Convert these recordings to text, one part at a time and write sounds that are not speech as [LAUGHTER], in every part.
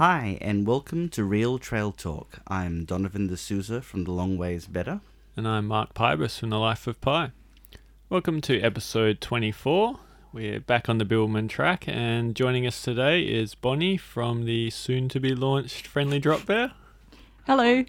Hi, and welcome to Real Trail Talk. I'm Donovan D'Souza from The Long Ways Better. And I'm Mark Pybus from The Life of Pi. Welcome to episode 24. We're back on the Bibbulmun track, and joining us today is Bonnie from the soon to be launched Friendly Drop Bear. Hello.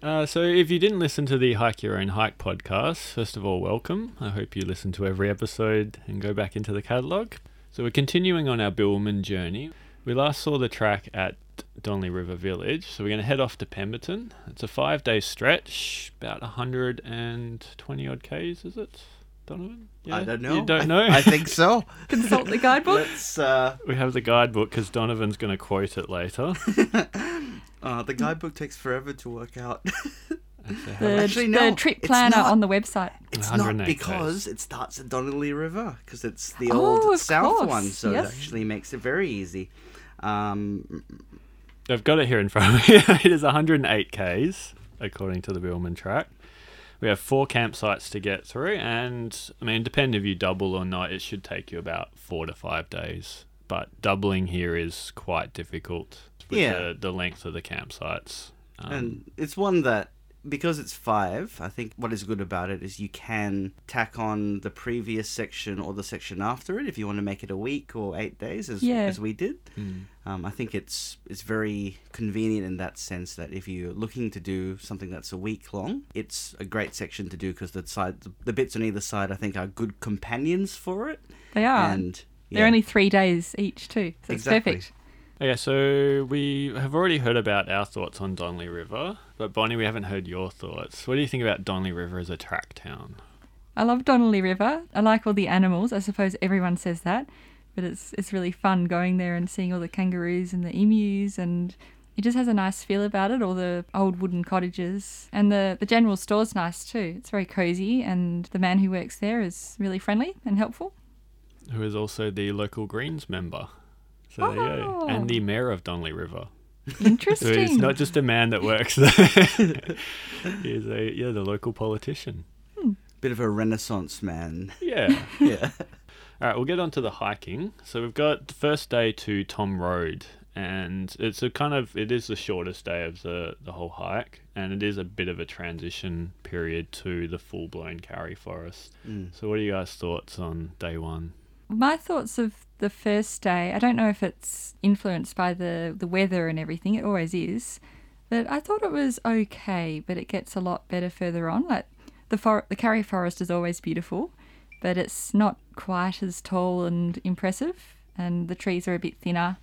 Uh, so, if you didn't listen to the Hike Your Own Hike podcast, first of all, welcome. I hope you listen to every episode and go back into the catalogue. So, we're continuing on our Bibbulmun journey. We last saw the track at Donnelly River Village, so we're going to head off to Pemberton. It's a five day stretch, about 120 odd Ks, is it, Donovan? Yeah? I don't know. You don't I- know? I, think so. [LAUGHS] Consult the guidebook. Let's. Uh, we have the guidebook because Donovan's going to quote it later. [LAUGHS] uh, the guidebook takes forever to work out. [LAUGHS] The, Actually, the trip planner not. on the website. It's not Ks. because it starts at Donnelly River, because it's the Oh, old of south course, one, so yes. it actually makes it very easy. Um, I've got it here in front of me. [LAUGHS] it is 108 Ks, according to the Bibbulmun track. We have four campsites to get through, and I mean, depending if you double or not, it should take you about four to five days. But doubling here is quite difficult with Yeah. the, the length of the campsites. Um, and it's one that because it's five i think what is good about it is you can tack on the previous section or the section after it if you want to make it a week or eight days as, Yeah. as we did hmm. um, i think it's it's very convenient in that sense that if you're looking to do something that's a week long it's a great section to do because the side the bits on either side i think are good companions for it They are. and They're only three days each, too. So it's Exactly. perfect. Okay, so we have already heard about our thoughts on Donnelly River, but Bonnie, we haven't heard your thoughts. What do you think about Donnelly River as a track town? I love Donnelly River. I like all the animals. I suppose everyone says that. But it's it's really fun going there and seeing all the kangaroos and the emus and it just has a nice feel about it, all the old wooden cottages. And the, the general store's nice too. It's very cozy and the man who works there is really friendly and helpful. who is also the local Greens member. So there you go. And the mayor of Donnelly River. Interesting. So Interesting. he's not just a man that works there. [LAUGHS] he's a yeah, the local politician. bit of a renaissance man Yeah. [LAUGHS] yeah All right, we'll get on to the hiking. So we've got the first day to Tom Road, and it's a kind of it is the shortest day of the the whole hike, and it is a bit of a transition period to the full blown Karri Forest. Mm. So what are you guys' thoughts on day one? My thoughts of the first day, I don't know if it's influenced by the, the weather and everything, it always is, but I thought it was okay, but it gets a lot better further on. Like the for- the Karri Forest is always beautiful, but it's not quite as tall and impressive, and the trees are a bit thinner.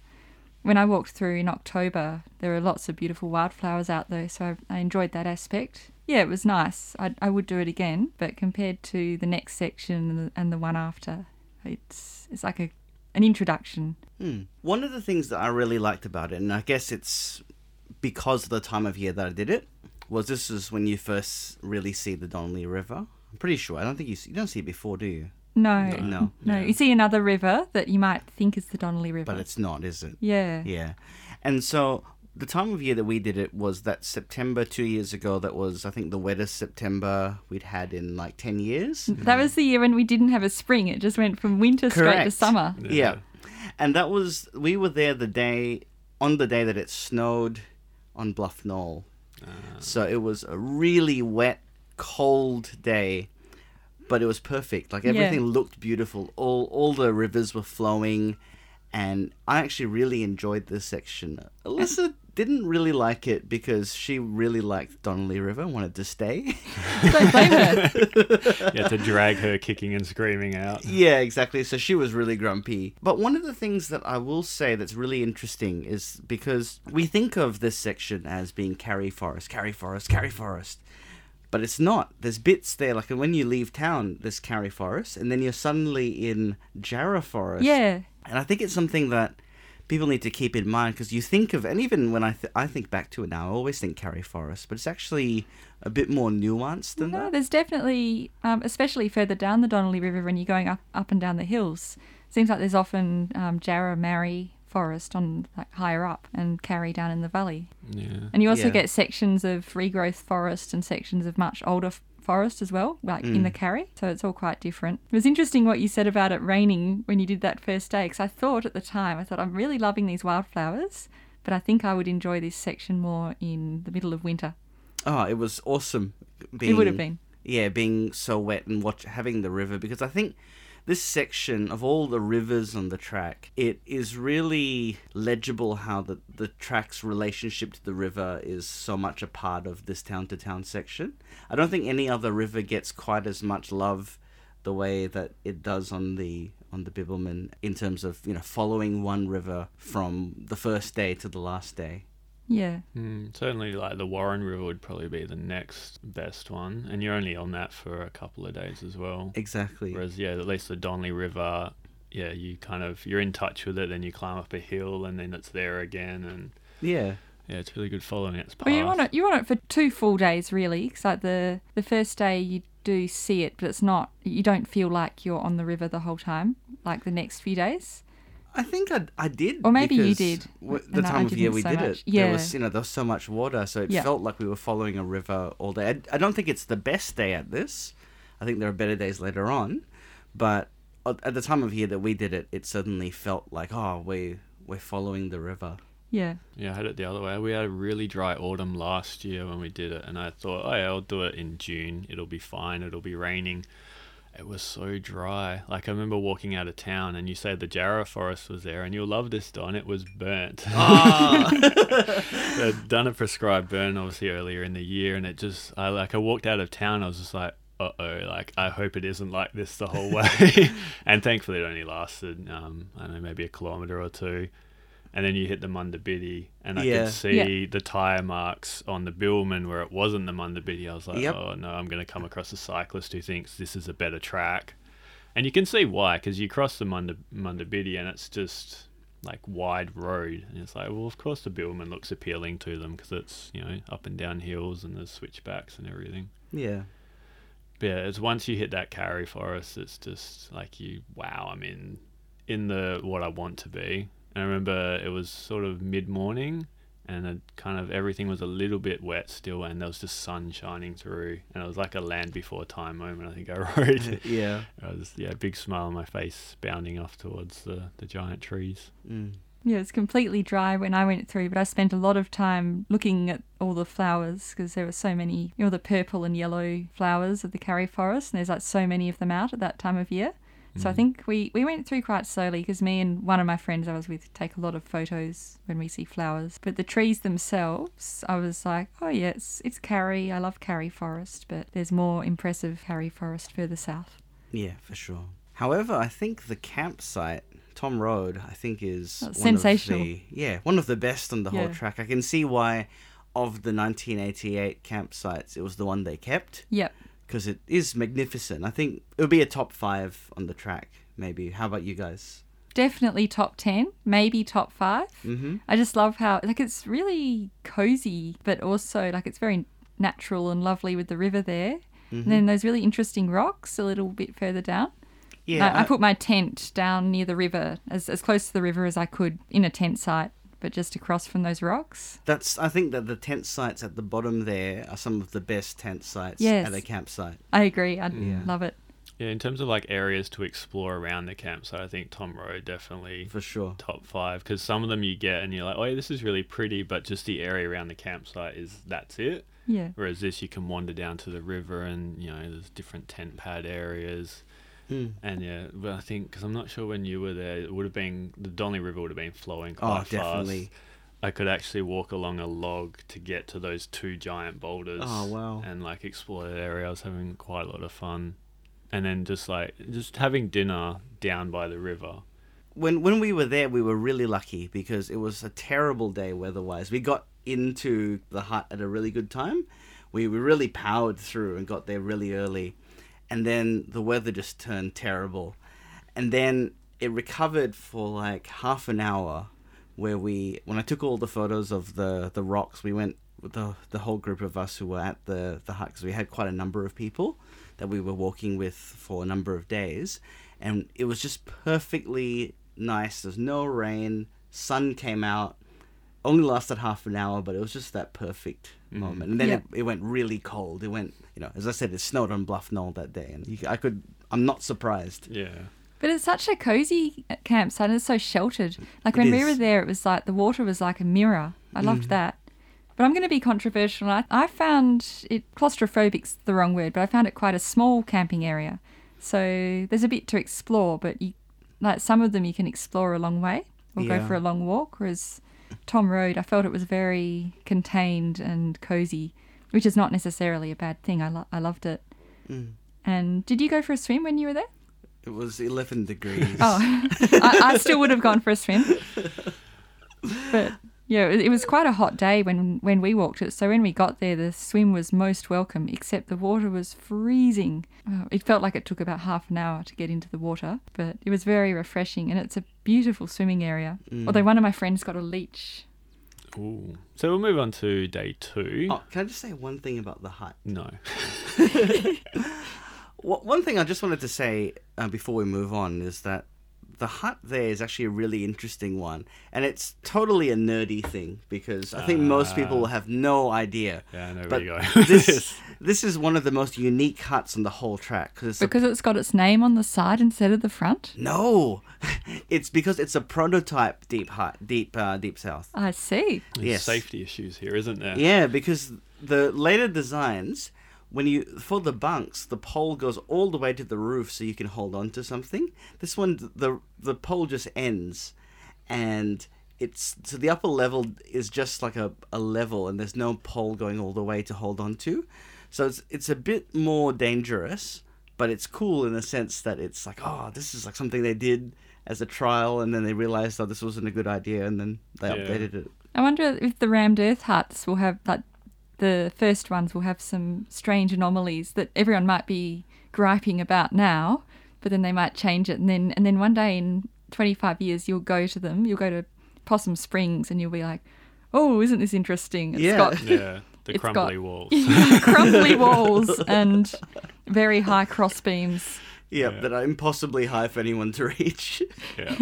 When I walked through in October, there were lots of beautiful wildflowers out there, so I, I enjoyed that aspect. Yeah, it was nice. I, I would do it again, but compared to the next section and the, and the one after, it's it's like a an introduction. Hmm. One of the things that I really liked about it, and I guess it's because of the time of year that I did it, was this is when you first really see the Donnelly River. I'm pretty sure. I don't think you see, you don't see it before, do you? No, No. No, no, Yeah. you see another river that you might think is the Donnelly River. but it's not, is it? yeah. Yeah. And so the time of year that we did it was that September two years ago. That was, I think, the wettest September we'd had in like ten years. That was the year when we didn't have a spring. It just went from winter straight to summer. Yeah. And that was we were there the day on the day that it snowed on Bluff Knoll. Ah. So it was a really wet, cold day, but it was perfect. Like Yeah. everything looked beautiful. All all the rivers were flowing, and I actually really enjoyed this section. Alyssa uh, didn't really like it because she really liked Donnelly River, and wanted to stay. Don't blame her. You had to drag her kicking and screaming out. Yeah, exactly. So she was really grumpy. But one of the things that I will say that's really interesting is because we think of this section as being Karri Forest, Karri Forest, Karri Forest. But it's not. There's bits there, like when you leave town, there's Karri Forest, and then you're suddenly in Jarrah Forest. Yeah. And I think it's something that people need to keep in mind because you think of, and even when I, th- I think back to it now, I always think Karri Forest, but it's actually a bit more nuanced than No, that. there's definitely, um, especially further down the Donnelly River when you're going up, up and down the hills. Seems like there's often um, Jarrah Marri forest on like higher up and Karri down in the valley. Yeah. And you also Yeah. get sections of regrowth forest and sections of much older f- forest as well, like in Mm. the karri. So it's all quite different. It was interesting what you said about it raining when you did that first day, because I thought at the time, I thought, I'm really loving these wildflowers, but I think I would enjoy this section more in the middle of winter. Oh, it was awesome. Being, it would have been. yeah, being so wet and watch having the river because I think this section of all the rivers on the track, it is really legible how the the track's relationship to the river is so much a part of this town to town section. I don't think any other river gets quite as much love the way that it does on the on the Bibbulmun in terms of you know following one river from the first day to the last day. Yeah. Mm, certainly, like the Warren River would probably be the next best one, and you're only on that for a couple of days as well. Exactly. Whereas, yeah, at least the Donnelly River, yeah, you kind of you're in touch with it, then you climb up a hill, and then it's there again, and Yeah. yeah, it's really good following its path. Well, you want it. You want it for two full days, really. 'cause like the the first day you do see it, but it's not. You don't feel like you're on the river the whole time. Like the next few days. I think I, I did. Or maybe you did, w- and The I time of year we so did much. it, there Yeah. was you know there was so much water, so it Yeah. felt like we were following a river all day. I, I don't think it's the best day at this. I think there are better days later on, but at at the time of year that we did it, it suddenly felt like oh we we're following the river. Yeah. Yeah, I had it the other way. We had a really dry autumn last year when we did it, and I thought, oh, yeah, I'll do it in June. It'll be fine. It'll be raining. It was so dry. Like I remember walking out of town, and you say the Jarrah forest was there, and you'll love this, Don. It was burnt. [LAUGHS] [LAUGHS] They'd done a prescribed burn obviously earlier in the year, and it just, I like, I walked out of town. I was just like, uh oh, like I hope it isn't like this the whole way. [LAUGHS] and thankfully, it only lasted, um, I don't know, maybe a kilometre or two. And then you hit the Munda Biddi, and I Yeah. could see the tire marks on the Bibbulmun where it wasn't the Munda Biddi. I was like, Yep. oh no, I'm going to come across a cyclist who thinks this is a better track. And you can see why, because you cross the Munda, Mundabiddy and it's just like wide road. And it's like, well, of course the Bibbulmun looks appealing to them because it's, you know, up and down hills and there's switchbacks and everything. Yeah. But yeah, it's once you hit that karri forest, it's just like you, wow, I'm in, in the what I want to be. And I remember it was sort of mid morning, and it kind of everything was a little bit wet still, and there was just sun shining through, and it was like a land before time moment. I think I [LAUGHS] wrote. Yeah. I was yeah, big smile on my face, bounding off towards the the giant trees. Mm. Yeah, it's completely dry when I went through, but I spent a lot of time looking at all the flowers because there were so many, you know, the purple and yellow flowers of the Karri Forest, and there's like so many of them out at that time of year. So I mm. think we, we went through quite slowly because me and one of my friends I was with take a lot of photos when we see flowers. But the trees themselves, I was like, oh yeah, it's, it's Karri. I love Karri Forest, but there's more impressive Karri Forest further south. Yeah, for sure. However, I think the campsite, Tom Road, I think is That's one sensational. Of the, yeah, one of the best on the whole track. I can see why, of the 1988 campsites, it was the one they kept Yep. Because it is magnificent. I think it would be a top five on the track. Maybe. How about you guys? Definitely top 10, maybe top 5. Mm-hmm. I just love how like it's really cozy, but also like it's very natural and lovely with the river there. And then those really interesting rocks a little bit further down. Yeah, I, I put my tent down near the river, as as close to the river as I could in a tent site, but just across from those rocks. That's. I think that the tent sites at the bottom there are some of the best tent sites Yes. at a campsite. I agree. I Yeah. love it. Yeah, in terms of like areas to explore around the campsite, I think Tom Road definitely For sure. top five because some of them you get and you're like, oh, yeah, this is really pretty, but just the area around the campsite is that's it. Yeah. Whereas this, you can wander down to the river and you know there's different tent pad areas. Mm. And yeah, but I think because I'm not sure when you were there, it would have been the Donnelly River would have been flowing quite Oh, definitely. fast. I could actually walk along a log to get to those two giant boulders. Oh, wow. And like explore that area. I was having quite a lot of fun. And then just like just having dinner down by the river. when when we were there, we were really lucky because it was a terrible day weather-wise. We got into the hut at a really good time. We were really powered through and got there really early, and then the weather just turned terrible, and then it recovered for like half an hour, where we when I took all the photos of the the rocks, we went with the the whole group of us who were at the the hut because we had quite a number of people that we were walking with for a number of days, and it was just perfectly nice. There's no rain, sun came out, only lasted half an hour, but it was just that perfect Mm-hmm. moment, and then Yeah. it, it went really cold. It went, you know, as I said, it snowed on Bluff Knoll that day, and you, I could, I'm not surprised. Yeah. But it's such a cozy uh, campsite. and It's so sheltered. Like when we were there, it was like the water was like a mirror. I loved mm-hmm. that. But I'm going to be controversial. I, I found it claustrophobic's the wrong word, but I found it quite a small camping area. So there's a bit to explore, but you like some of them you can explore a long way or Yeah. go for a long walk. Whereas Tom Road, I felt it was very contained and cozy, which is not necessarily a bad thing. I lo- I loved it. Mm. And did you go for a swim when you were there? It was 11 degrees. Oh, [LAUGHS] I, I still would have gone for a swim. [LAUGHS] But yeah, it, it was quite a hot day when when we walked it. So when we got there, the swim was most welcome, except the water was freezing. Oh, it felt like it took about half an hour to get into the water, but it was very refreshing, and it's a beautiful swimming area. Mm. Although one of my friends got a leech. Ooh. So we'll move on to day two. Oh, can I just say one thing about the hut? No. [LAUGHS] Wha- One thing I just wanted to say uh, before we move on is that the hut there is actually a really interesting one, and it's totally a nerdy thing because I think most people will have no idea. Yeah, I know But where you go. this [LAUGHS] this is one of the most unique huts on the whole track because it's a Because it's got its name on the side instead of the front. no, [LAUGHS] it's because it's a prototype deep hut, deep uh, deep south. I see. There's Yes. safety issues here, isn't there? Yeah, because the later designs, when you for the bunks, the pole goes all the way to the roof, so you can hold on to something. This one, the the pole just ends, and it's so the upper level is just like a, a level, and there's no pole going all the way to hold on to. So it's it's a bit more dangerous, but it's cool in the sense that it's like, oh, this is like something they did as a trial, and then they realized, oh, this wasn't a good idea, and then they Yeah. updated it. I wonder if the rammed earth huts will have like the first ones will have some strange anomalies that everyone might be griping about now, but then they might change it and then and then one day in 25 years you'll go to them, you'll go to Possum Springs and you'll be like, "Oh, isn't this interesting?" It's Yeah. got Yeah. [LAUGHS] The It's got- [LAUGHS] crumbly walls. [LAUGHS] crumbly walls and very high cross beams. Yep, Yeah. that are impossibly high for anyone to reach. yeah.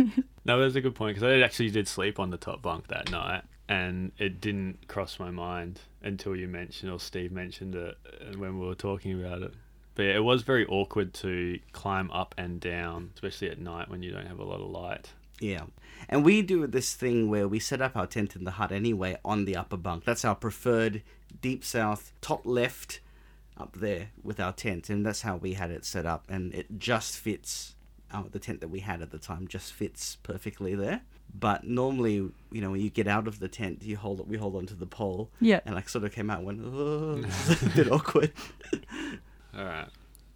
No, that's a good point because I actually did sleep on the top bunk that night, and it didn't cross my mind until you mentioned or Steve mentioned it uh, when we were talking about it. But yeah, it was very awkward to climb up and down, especially at night when you don't have a lot of light. yeah. And we do this thing where we set up our tent in the hut anyway on the upper bunk. That's our preferred deep south, top left up there with our tent. And that's how we had it set up. And it just fits, uh, the tent that we had at the time just fits perfectly there. But normally, you know, when you get out of the tent, you hold we hold onto the pole, Yeah. and like sort of came out and went, oh, this [LAUGHS] [LAUGHS] a bit awkward. All right.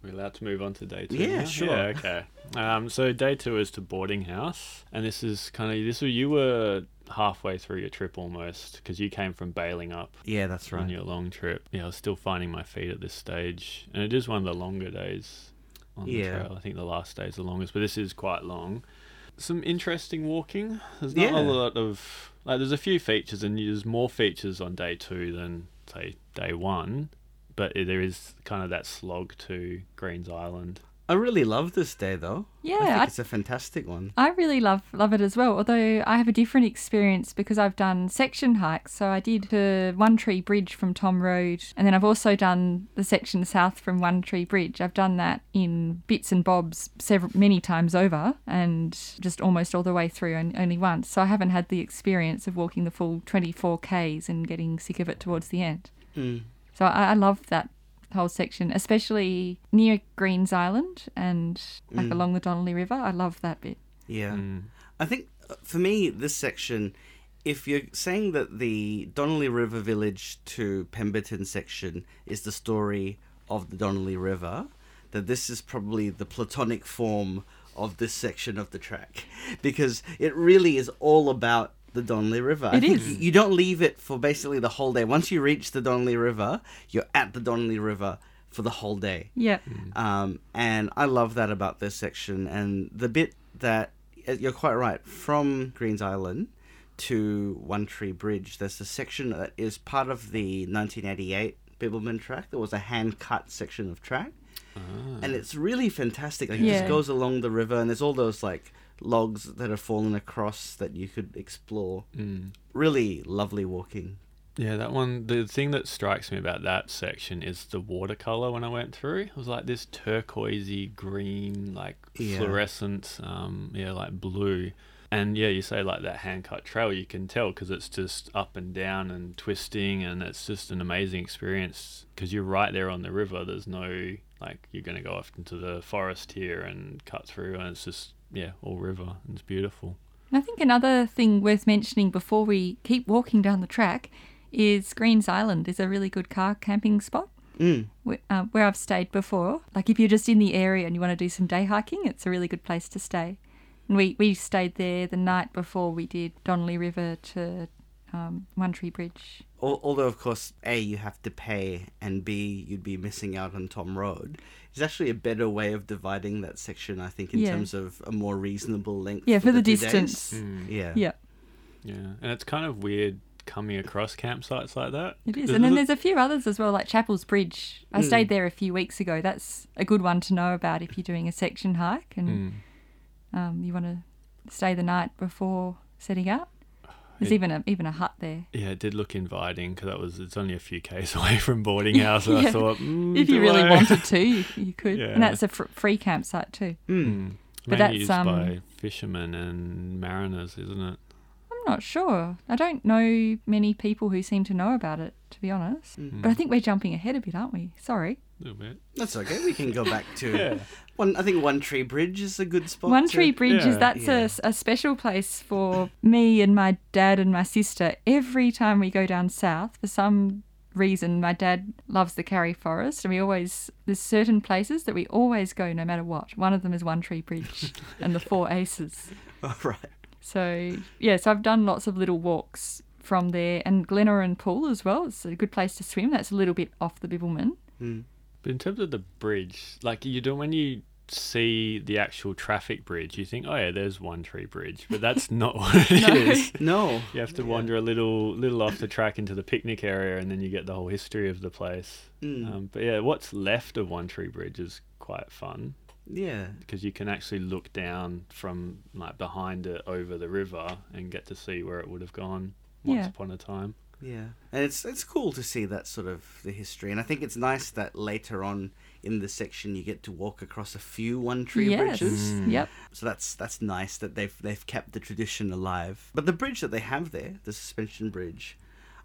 We're allowed to move on to day two. Yeah, now? sure. Yeah, okay. Um, so day two is to boarding house, and this is kind of this. was- You were halfway through your trip almost because you came from Balingup Yeah, that's on right. your long trip. Yeah, I was still finding my feet at this stage, and it is one of the longer days on Yeah. the trail. I think the last day is the longest, but this is quite long. Some interesting walking. There's not Yeah. a lot of like. There's a few features, and there's more features on day two than say day one. But there is kind of that slog to Greens Island. I really love this day though. Yeah, I think I- it's a fantastic one. I really love love it as well. Although I have a different experience because I've done section hikes. So I did the One Tree Bridge from Tom Road, and then I've also done the section south from One Tree Bridge. I've done that in bits and bobs several many times over, and just almost all the way through, and only once. So I haven't had the experience of walking the full 24 k's and getting sick of it towards the end. Mm. So I, I love that whole section, especially near Greens Island and like Mm. along the Donnelly River. I love that bit. Yeah. Mm. I think uh, for me, this section, if you're saying that the Donnelly River Village to Pemberton section is the story of the Donnelly River, that this is probably the platonic form of this section of the track. [LAUGHS] Because it really is all about the Donnelly River. I It think. You don't leave it for basically the whole day. Once you reach the Donnelly River, you're at the Donnelly River for the whole day. Yeah. Um, and I love that about this section. And the bit that uh, you're quite right from Greens Island to One Tree Bridge, there's a section that is part of the 1988 Bibbulmun track. There was a hand cut section of track, Ah. and it's really fantastic. Like it just goes along the river, and there's all those like logs that have fallen across that you could explore. Mm. Really lovely walking. Yeah, that one. The thing that strikes me about that section is the watercolor. When I went through, it was like this turquoisey green, like Yeah. fluorescent, um, yeah, like blue. And yeah, you say like that hand cut trail, you can tell because it's just up and down and twisting, and it's just an amazing experience because you're right there on the river. There's no like you're going to go off into the forest here and cut through, and it's just yeah, all river. and It's beautiful. I think another thing worth mentioning before we keep walking down the track is Greens Island is a really good car camping spot Mm. where, uh, where I've stayed before. Like if you're just in the area and you want to do some day hiking, it's a really good place to stay. And we, we stayed there the night before we did Donnelly River to um, One Tree Bridge. Although, of course, A, you have to pay, and B, you'd be missing out on Tom Road. It's actually a better way of dividing that section, I think, in Yeah. terms of a more reasonable length. Yeah, for the two days. distance. Yeah. Yeah, Yeah, and it's kind of weird coming across campsites like that. it is. There's And then there's a few others as well, like Chapel's Bridge. I Mm. stayed there a few weeks ago. That's a good one to know about if you're doing a section hike and Mm. um, you want to stay the night before setting out. There's It- even a even a hut there. Yeah, it did look inviting because that was it's only a few k's [LAUGHS] away from boarding house. So I thought, [LAUGHS] mm, if you really I? wanted to, you, you could. Yeah. And that's a fr- free campsite too. Mm. Mm. But Mainly that's, used um, by fishermen and mariners, isn't it? I'm not sure. I don't know many people who seem to know about it, to be honest. Mm. But I think we're jumping ahead a bit, aren't we? Sorry. A little bit. That's okay. We can go [LAUGHS] back to Yeah. one. I think One Tree Bridge is a good spot. One to- Tree Bridge Yeah. is that's Yeah. a, a special place for me and my dad and my sister. Every time we go down south, for some reason, my dad loves the Karri Forest, and we always there's certain places that we always go no matter what. One of them is One Tree Bridge [LAUGHS] and the Four Aces. [LAUGHS] All right. So yeah, so I've done lots of little walks from there, and Glenora Pool as well. It's a good place to swim. That's a little bit off the Bibbulmun. Mm. But in terms of the bridge, like you do when you see the actual traffic bridge, you think, oh yeah, there's one tree bridge, but that's not [LAUGHS] what it is. No. No. You have to Yeah. wander a little, little off the track into the picnic area, and then you get the whole history of the place. Mm. Um, but yeah, what's left of One Tree Bridge is quite fun yeah. because you can actually look down from like behind it over the river and get to see where it would have gone once Yeah. upon a time. Yeah, and it's it's cool to see that sort of the history, and I think it's nice that later on in the section you get to walk across a few one tree yes. bridges. Mm. Yep. So that's that's nice that they've they've kept the tradition alive. But the bridge that they have there, the suspension bridge,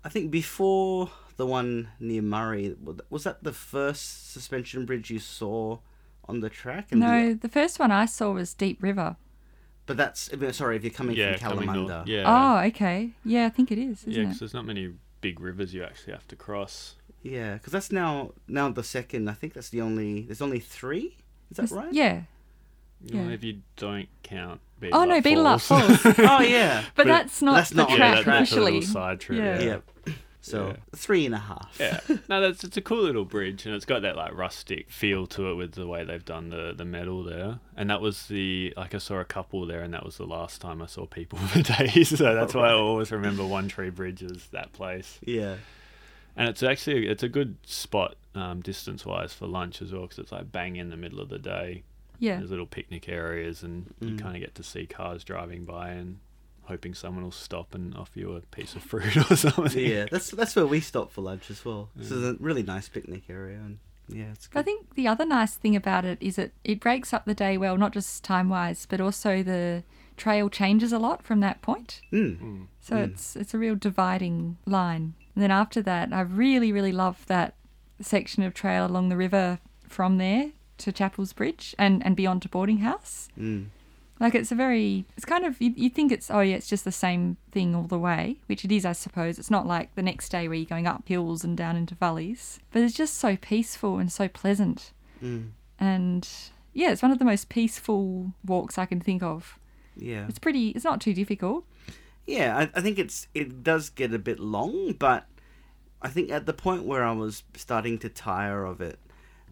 I think before the one near Murray, was that the first suspension bridge you saw on the track? And No, the- the first one I saw was Deep River. But that's sorry if you're coming yeah, from coming north- Kalamunda. Yeah, Oh, okay. Yeah, I think it is, isn't yeah, because there's not many big rivers you actually have to cross. Yeah, because that's now now the second. I think that's the only. There's only three. Is that Is- right? Yeah. You know, Yeah. if you don't count. Oh no, Beedelup Falls. Falls. [LAUGHS] oh yeah. But that's not that's the not on the track track. that's a little officially. side trip. Yeah. Yeah. Yeah. So Yeah. three and a half. Yeah, [LAUGHS] no, that's it's a cool little bridge, and it's got that like rustic feel to it with the way they've done the the metal there. And that was the like I saw a couple there, and that was the last time I saw people [LAUGHS] for days. So that's why I always remember One Tree Bridge as that place. Yeah. And it's actually it's a good spot um, distance wise for lunch as well, because it's like bang in the middle of the day. Yeah. There's little picnic areas, and you Mm. kind of get to see cars driving by and. Hoping someone will stop and offer you a piece of fruit or something. Yeah. [LAUGHS] That's that's where we stop for lunch as well. This is a really nice picnic area, and yeah, it's good. I think the other nice thing about it is it, it breaks up the day well, not just time wise, but also the trail changes a lot from that point. Mm. Mm. So Mm. it's it's a real dividing line. And then after that, I really really love that section of trail along the river from there to Chapel's Bridge and and beyond to boarding house. Like it's a very, it's kind of you, you think it's oh yeah, it's just the same thing all the way, which it is, I suppose. It's not like the next day where you're going up hills and down into valleys, but it's just so peaceful and so pleasant. Mm. And yeah, it's one of the most peaceful walks I can think of. Yeah. It's pretty, it's not too difficult. Yeah, I, I think it's it does get a bit long, but I think at the point where I was starting to tire of it,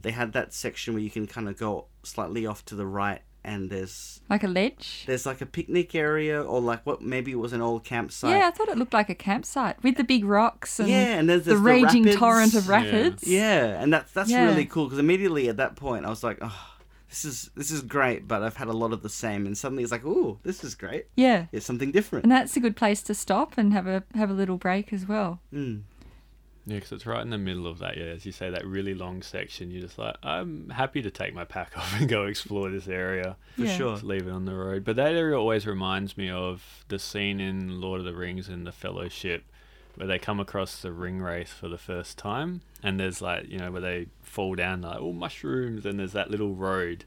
they had that section where you can kind of go slightly off to the right, and there's Like a ledge. there's like a picnic area or like what maybe it was an old campsite. Yeah, I thought it looked like a campsite with the big rocks and yeah, and there's, the there's raging rapids. torrent of Yeah. rapids. Yeah, and that's that's Yeah. really cool because immediately at that point I was like, oh, this is this is great, but I've had a lot of the same, and suddenly it's like, oh, this is great. Yeah. It's something different. And that's a good place to stop and have a have a little break as well. Mm. Yeah, because it's right in the middle of that. Yeah, as you say, that really long section. You're just like, I'm happy to take my pack [LAUGHS] off and go explore this area. For Yeah. sure. Just leave it on the road. But that area always reminds me of the scene in Lord of the Rings in the Fellowship, where they come across the Ringwraiths for the first time, and there's like, you know, where they fall down like, oh mushrooms, and there's that little road.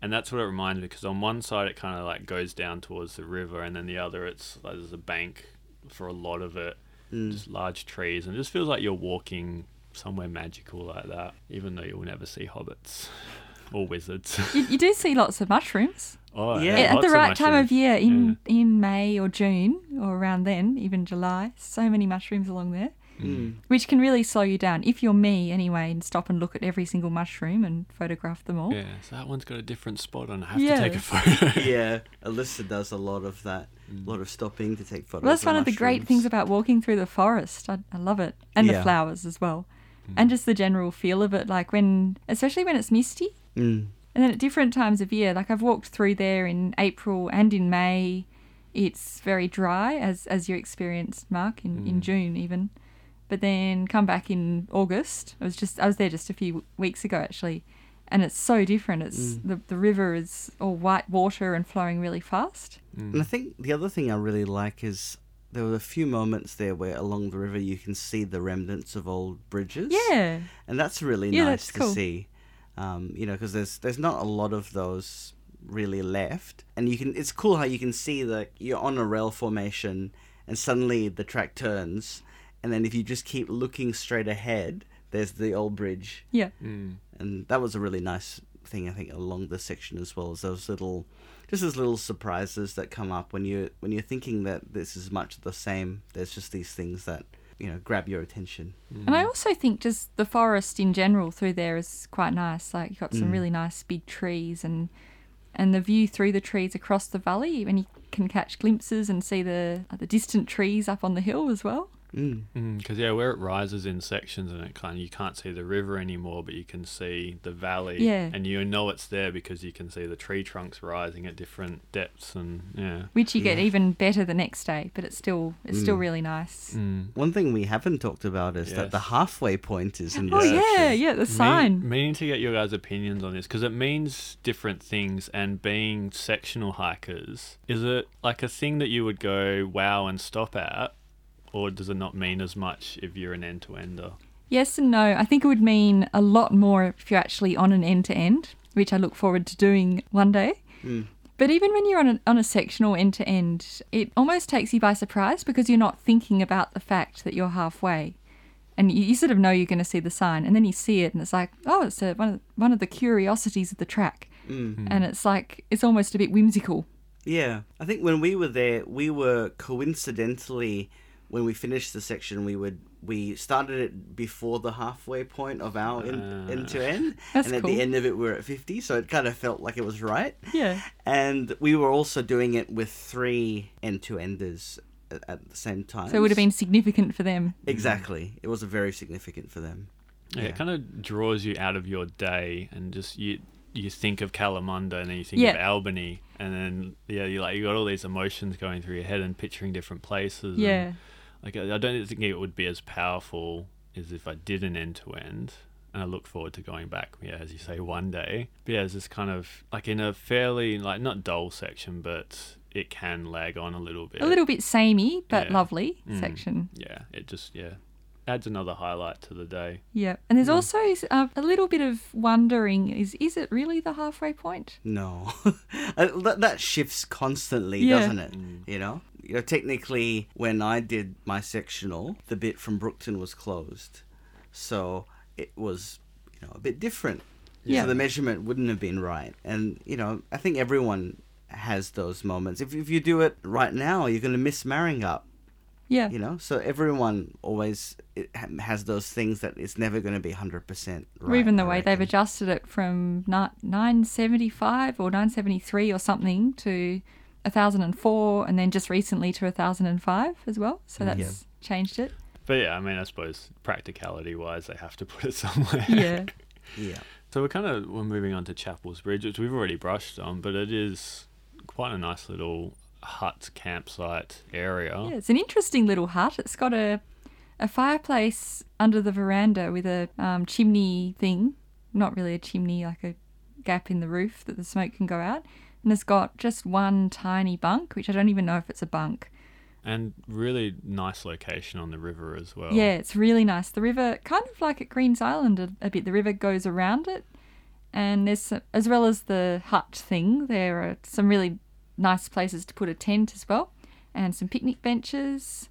And that's what it reminds me because on one side it kind of like goes down towards the river, and then the other it's like there's a bank for a lot of it, Mm. just large trees, and it just feels like you're walking somewhere magical like that, even though you'll never see hobbits [LAUGHS] or wizards. You, you do see lots of mushrooms oh, Yeah. at lots the of right time of year in in May or June or around then, even July. So many mushrooms along there, Mm. which can really slow you down if you're me anyway, and stop and look at every single mushroom and photograph them all. Yeah, so that one's got a different spot on. it. I have Yeah. to take a photo. [LAUGHS] yeah, [LAUGHS] Alyssa does a lot of that. A lot of stopping to take photos. Well, that's one of the great things about walking through the forest. I, I love it, and Yeah. the flowers as well, and just the general feel of it. Like when, especially when it's misty, Mm. And then at different times of year, like I've walked through there in April and in May, it's very dry, as as you experienced, Mark, in, in Mm. June even. But then come back in August. I was just I was there just a few weeks ago actually, and it's so different. It's Mm. the the river is all white water and flowing really fast. And I think the other thing I really like is there were a few moments there where along the river you can see the remnants of old bridges. Yeah, and that's really Yeah, nice that's to cool. see. Um, you know, because there's there's not a lot of those really left, and you can. It's cool how you can see that you're on a rail formation, and suddenly the track turns, and then if you just keep looking straight ahead, there's the old bridge, yeah, Mm. and that was a really nice thing I think along this section as well as those little. Just those little surprises that come up when you when you're thinking that this is much the same. There's just these things that you know grab your attention. and I also think just the forest in general through there is quite nice. Like you've got some Mm. really nice big trees and and the view through the trees across the valley when you can catch glimpses and see the the distant trees up on the hill as well. Mm. Because yeah, where it rises in sections and it kind of you can't see the river anymore, but you can see the valley. Yeah. And you know it's there because you can see the tree trunks rising at different depths and yeah. which you get Yeah. even better the next day. But it's still it's still Mm. really nice. Mm. One thing we haven't talked about is that the halfway point is in Oh yeah, yeah, the Me- sign. meaning to get your guys' opinions on this because it means different things, and being sectional hikers, is it like a thing that you would go wow and stop at, or does it not mean as much if you're an end to ender? Yes and no. I think it would mean a lot more if you're actually on an end to end, which I look forward to doing one day. Mm. But even when you're on a, on a sectional end to end, it almost takes you by surprise because you're not thinking about the fact that you're halfway. And you, you sort of know you're going to see the sign, and then you see it, and it's like, oh, it's a, one, of, one of the curiosities of the track. Mm. And it's like, it's almost a bit whimsical. Yeah, I think when we were there, we were coincidentally when we finished the section, we would we started it before the halfway point of our in, end to end, and at cool. the end of it, we we're at fifty, so it kind of felt like it was right. Yeah. And we were also doing it with three end to enders at, at the same time. So it would have been significant for them. exactly. It was very significant for them. Yeah, Yeah. it kind of draws you out of your day and just you you think of Kalamunda and then you think Yeah. of Albany and then yeah you like you got all these emotions going through your head and picturing different places. and, Yeah. Like I I don't think it would be as powerful as if I did an end to end. And I look forward to going back, yeah, as you say, one day. But yeah, it's just kind of like in a fairly like not dull section, but it can lag on a little bit. A little bit samey, but Yeah. lovely Mm. section. Yeah, it just yeah adds another highlight to the day. Yeah. And there's Mm. also uh, a little bit of wondering is is it really the halfway point? No, [LAUGHS] Uh, that, that shifts constantly, Yeah. doesn't it? You know, you know, technically, when I did my sectional, the bit from Brookton was closed, so it was, you know, a bit different. Yeah. So the measurement wouldn't have been right, and you know, I think everyone has those moments. If if you do it right now, you're going to miss marrying up. Yeah. You know, so everyone always has those things that it's never going to be hundred percent right. or even the way they've adjusted it from ni- 975 or 973 or something to 1004 and then just recently to 1005 as well. So that's Yeah. changed it. But yeah, I mean, I suppose practicality wise, they have to put it [LAUGHS] somewhere. Yeah. Yeah. So we're kind of we're moving on to Chapel's Bridge, which we've already brushed on, but it is quite a nice little hut campsite area. yeah. It's an interesting little hut. It's got a, a fireplace under the veranda with a um, chimney thing. Not really a chimney, like a gap in the roof that the smoke can go out. And it's got just one tiny bunk, which I don't even know if it's a bunk. And really nice location on the river as well. Yeah, it's really nice. The river, kind of like at Greens Island a, a bit, the river goes around it. And there's, some, as well as the hut thing, there are some really nice places to put a tent as well, and some picnic benches.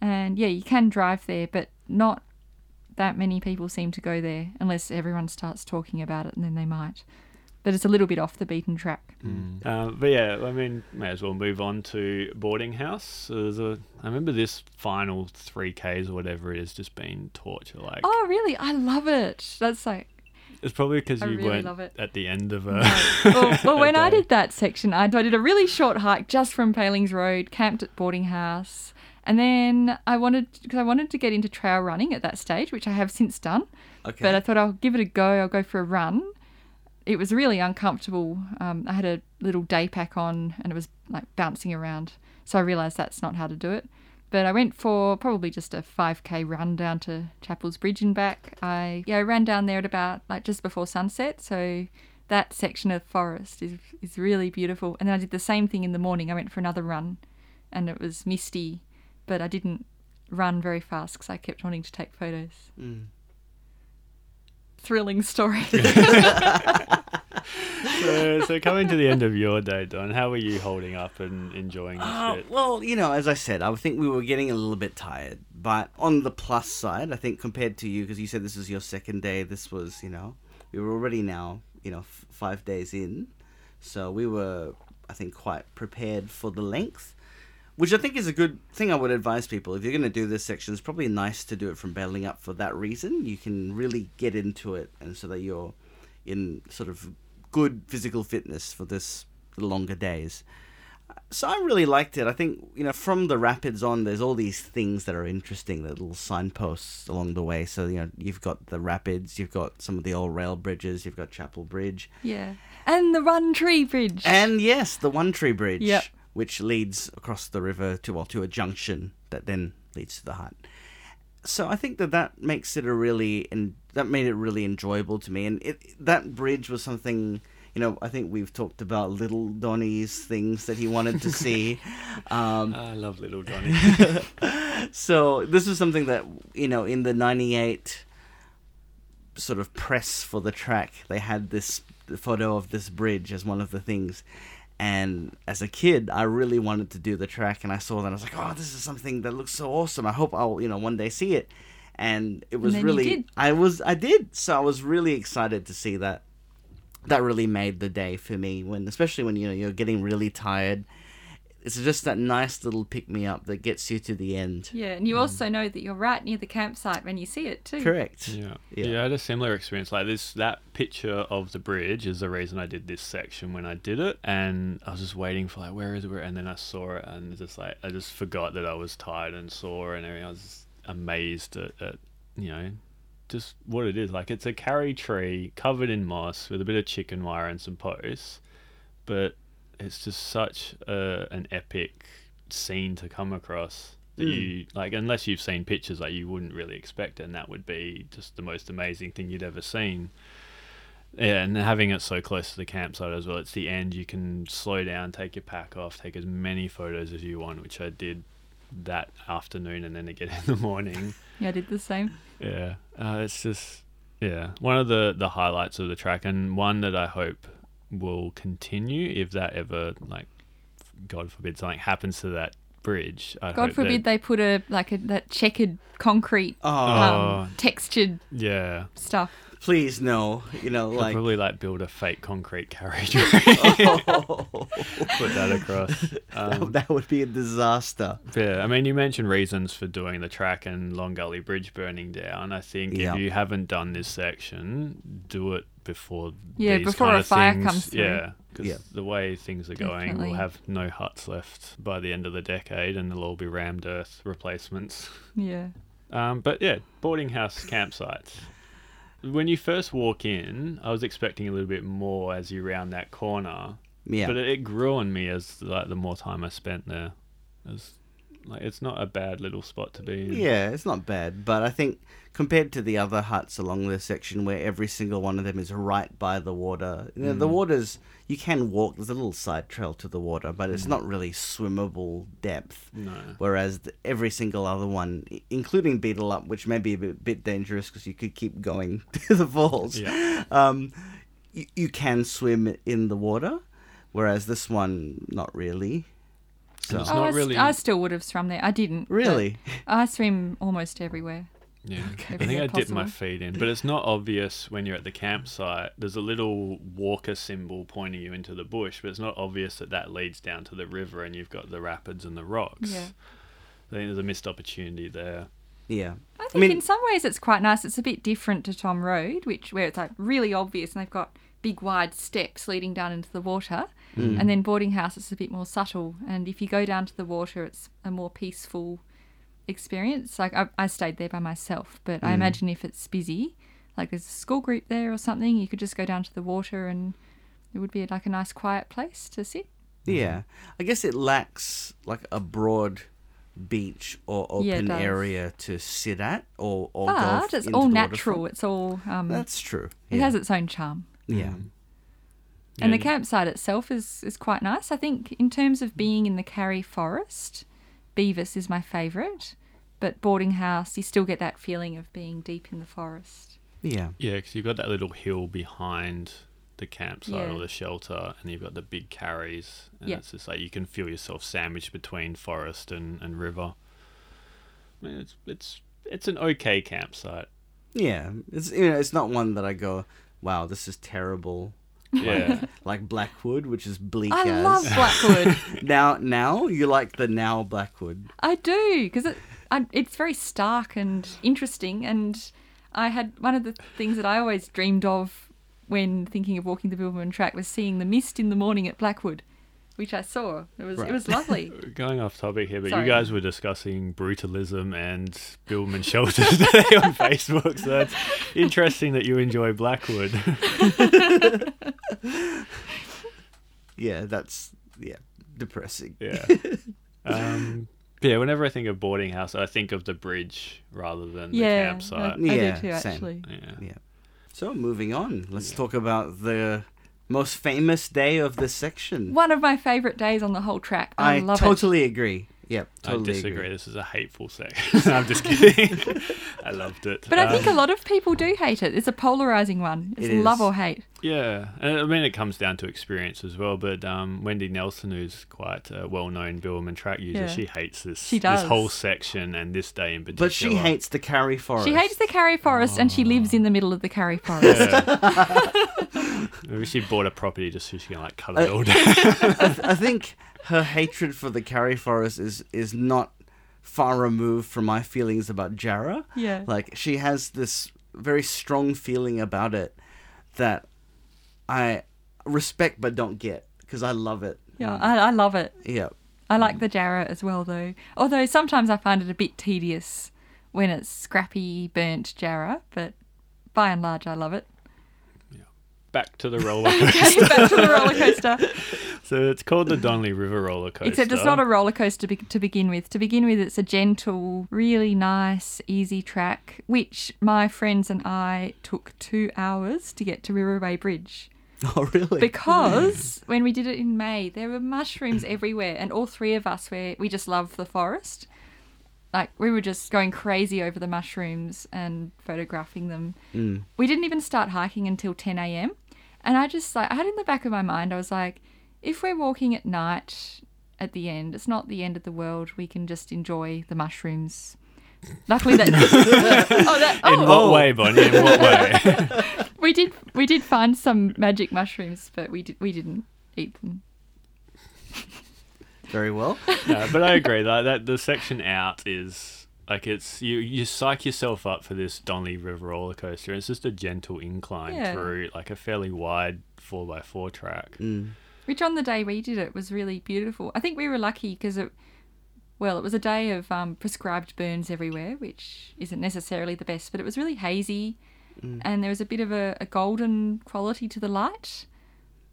And yeah, you can drive there, but not that many people seem to go there unless everyone starts talking about it, and then they might. But it's a little bit off the beaten track. Mm. Uh, but yeah, I mean, may as well move on to boarding house. So a, I remember this final three Ks or whatever it is just being torture. Like, Oh, really? I love it. That's like it's probably because you really weren't love it. at the end of a. well, [LAUGHS] well, when I did that section, I, I did a really short hike just from Palings Road, camped at boarding house, and then I wanted because I wanted to get into trail running at that stage, which I have since done. Okay. But I thought I'll give it a go. I'll go for a run. It was really uncomfortable. Um, I had a little day pack on, and it was like bouncing around. So I realised that's not how to do it. But I went for probably just a 5k run down to Chapel's Bridge and back. I yeah, ran down there at about like just before sunset. So that section of forest is is really beautiful. And then I did the same thing in the morning. I went for another run, and it was misty, but I didn't run very fast because I kept wanting to take photos. Mm. Thrilling story. [LAUGHS] [LAUGHS] so, so coming to the end of your day, Don, how were you holding up and enjoying this Uh, bit? well, you know, as I said, I think we were getting a little bit tired. But on the plus side, I think compared to you, because you said this was your second day, this was, you know, we were already now, you know, f- five days in. So we were, I think, quite prepared for the length, which I think is a good thing I would advise people. If you're going to do this section, it's probably nice to do it from Balingup for that reason. You can really get into it, and so that you're in sort of good physical fitness for this the longer days. So I really liked it. I think you know from the rapids on, there's all these things that are interesting, the little signposts along the way. So you know you've got the rapids, you've got some of the old rail bridges, you've got Chapel Bridge, yeah, and the One Tree Bridge. and yes, the One Tree Bridge, Yep. Which leads across the river to well to a junction that then leads to the hut. So I think that that makes it a really and that made it really enjoyable to me. And it that bridge was something you know I think we've talked about little Donny's things that he wanted to see. [LAUGHS] Um, I love little Donny. [LAUGHS] so this was something that you know in the 98 sort of press for the track they had this photo of this bridge as one of the things and as a kid i really wanted to do the track and i saw that i was like oh this is something that looks so awesome. I hope i'll you know one day see it. And it was you really, I was i did. So i was really excited to see that. That really made the day for me when especially when you know you're getting really tired it's just that nice little pick me up that gets you to the end yeah, and you mm. also know that you're right near the campsite when you see it too. Correct. Yeah. Yeah. yeah, I had a similar experience. Like this, that picture of the bridge is the reason I did this section when I did it, and I was just waiting for like, where is it? Where? And then I saw it, and just like I just forgot that I was tired and sore and everything. I was amazed at, at you know, just what it is. Like it's a karri tree covered in moss with a bit of chicken wire and some posts, but it's just such a, an epic scene to come across that Mm. you like unless you've seen pictures like you wouldn't really expect it and that would be just the most amazing thing you'd ever seen. Yeah and having it so close to the campsite as well it's the end. You can slow down take your pack off take as many photos as you want which i did that afternoon and then again [LAUGHS] in the morning. Yeah, I did the same. yeah, uh, it's just yeah. One of the the highlights of the track, and one that I hope will continue if that ever like, God forbid, something happens to that bridge. I God forbid that, they put a like a that checkered concrete Oh, Oh. um, textured yeah, stuff. please no. You know, I'll like probably like build a fake concrete carriage, [LAUGHS] [LAUGHS] oh, put that across. Um, that would be a disaster. Yeah, I mean, you mentioned reasons for doing the track and Long Gully Bridge burning down. I think Yeah. if you haven't done this section, do it before. Yeah, these before kind a of fire things. comes through. Yeah, because Yeah. the way things are going, Definitely. we'll have no huts left by the end of the decade, and they'll all be rammed earth replacements. Yeah. Um, but yeah, boarding house campsites. When you first walk in, I was expecting a little bit more as you round that corner. Yeah. But it, it grew on me as like the more time I spent there. It was Like it's not a bad little spot to be in. Yeah, it's not bad, but I think compared to the other huts along this section where every single one of them is right by the water, you know, the water's you can walk. There's a little side trail to the water, but it's not really swimmable depth. No. Whereas the, every single other one, including Beedelup, which may be a bit, bit dangerous because you could keep going [LAUGHS] to the falls, Yeah. um, you, you can swim in the water. Whereas this one, not really. So It's Oh, not I, s- really- I still would have swum there. I didn't. really, I swim almost everywhere. Yeah, [LAUGHS] I think I dipped my feet in, but it's not obvious when you're at the campsite. There's a little walker symbol pointing you into the bush, but it's not obvious that that leads down to the river, and you've got the rapids and the rocks. Yeah. I think there's a missed opportunity there. yeah. I think mean- in some ways it's quite nice. It's a bit different to Tom Road, which where it's like really obvious and they've got big wide steps leading down into the water. And then boarding house is a bit more subtle. And if you go down to the water, it's a more peaceful experience. Like I, I stayed there by myself, but I imagine if it's busy, like there's a school group there or something, you could just go down to the water and it would be like a nice quiet place to sit. Yeah, I guess it lacks like a broad beach or open does. area to sit at or or But it's into all natural. It's all um, That's true. it has its own charm. Yeah. Mm. And the campsite itself is, is quite nice. I think in terms of being in the Karri Forest, Beavis is my favourite. But boarding house, you still get that feeling of being deep in the forest. Yeah. Yeah, because you've got that little hill behind the campsite Yeah. or the shelter, and you've got the big karris, and Yeah. it's just like you can feel yourself sandwiched between forest and, and river. I mean, it's it's it's an okay campsite. Yeah. It's you know, it's not one that I go, Wow, this is terrible. Yeah, Like Blackwood, which is bleak I as love Blackwood. [LAUGHS] now now you like the now Blackwood. I do because it, I, it's very stark and interesting. And I had one of the things that I always dreamed of when thinking of walking the Bibbulmun track was seeing the mist in the morning at Blackwood, which I saw. It was Right. it was lovely. [LAUGHS] going off topic here, but Sorry. you guys were discussing brutalism and Bibbulmun shelters [LAUGHS] today on Facebook, so it's interesting that you enjoy Blackwood. [LAUGHS] Yeah, that's yeah, depressing. Yeah. Um, yeah, whenever I think of boarding house, I think of the bridge rather than the campsite. I, I Yeah, do too same. actually. Yeah. Yeah. So moving on, let's talk about the most famous day of this section. One of my favourite days on the whole track. I, I love it. totally agree. Yep, I disagree. agree. This is a hateful section. [LAUGHS] I'm just kidding. [LAUGHS] I loved it. But I think a Um, lot of people do hate it. It's a polarizing one. It's It is. love or hate. Yeah, and I mean it comes down to experience as well. But um, Wendy Nelson, who's quite a well-known Bibbulmun track user, Yeah. she hates this She this whole section and this day in particular. But she hates the Karri Forest. She hates the Karri Forest and she lives in the middle of the Karri Forest. Yeah. [LAUGHS] [LAUGHS] Maybe she bought a property just so she can like cut [LAUGHS] it Uh, all down. I think her hatred for the Karri Forest is is not far removed from my feelings about Jarrah. Yeah. Like she has this very strong feeling about it that I respect but don't get because I love it. Yeah, I, I love it. Yeah. I like the Jarrah as well, though. Although sometimes I find it a bit tedious when it's scrappy, burnt Jarrah, but by and large, I love it. Yeah. Back to the [LAUGHS] roller coaster. Okay, back to the roller coaster. [LAUGHS] so it's called the Donnelly River roller coaster. Except it's not a roller coaster be- to begin with. To begin with, it's a gentle, really nice, easy track, which my friends and I took two hours to get to Wirraway Bridge. [LAUGHS] Oh really? Because when we did it in May, there were mushrooms everywhere, and all three of us were we just love the forest. Like we were just going crazy over the mushrooms and photographing them. Mm. We didn't even start hiking until 10 a.m. And I just like I had in the back of my mind, I was like, if we're walking at night at the end, it's not the end of the world. We can just enjoy the mushrooms. Luckily that. [LAUGHS] oh, that In oh, what Oh. way, Bonnie? In what way? [LAUGHS] we did we did find some magic mushrooms, but we did we didn't eat them. Very well. [LAUGHS] no, but I agree that that the section out is like it's you you psych yourself up for this Donnelly River roller coaster. It's just a gentle incline Yeah. through like a fairly wide four x four track. Mm. Which on the day we did it was really beautiful. I think we were lucky because it, well, it was a day of um, prescribed burns everywhere, which isn't necessarily the best, but it was really hazy, and there was a bit of a, a golden quality to the light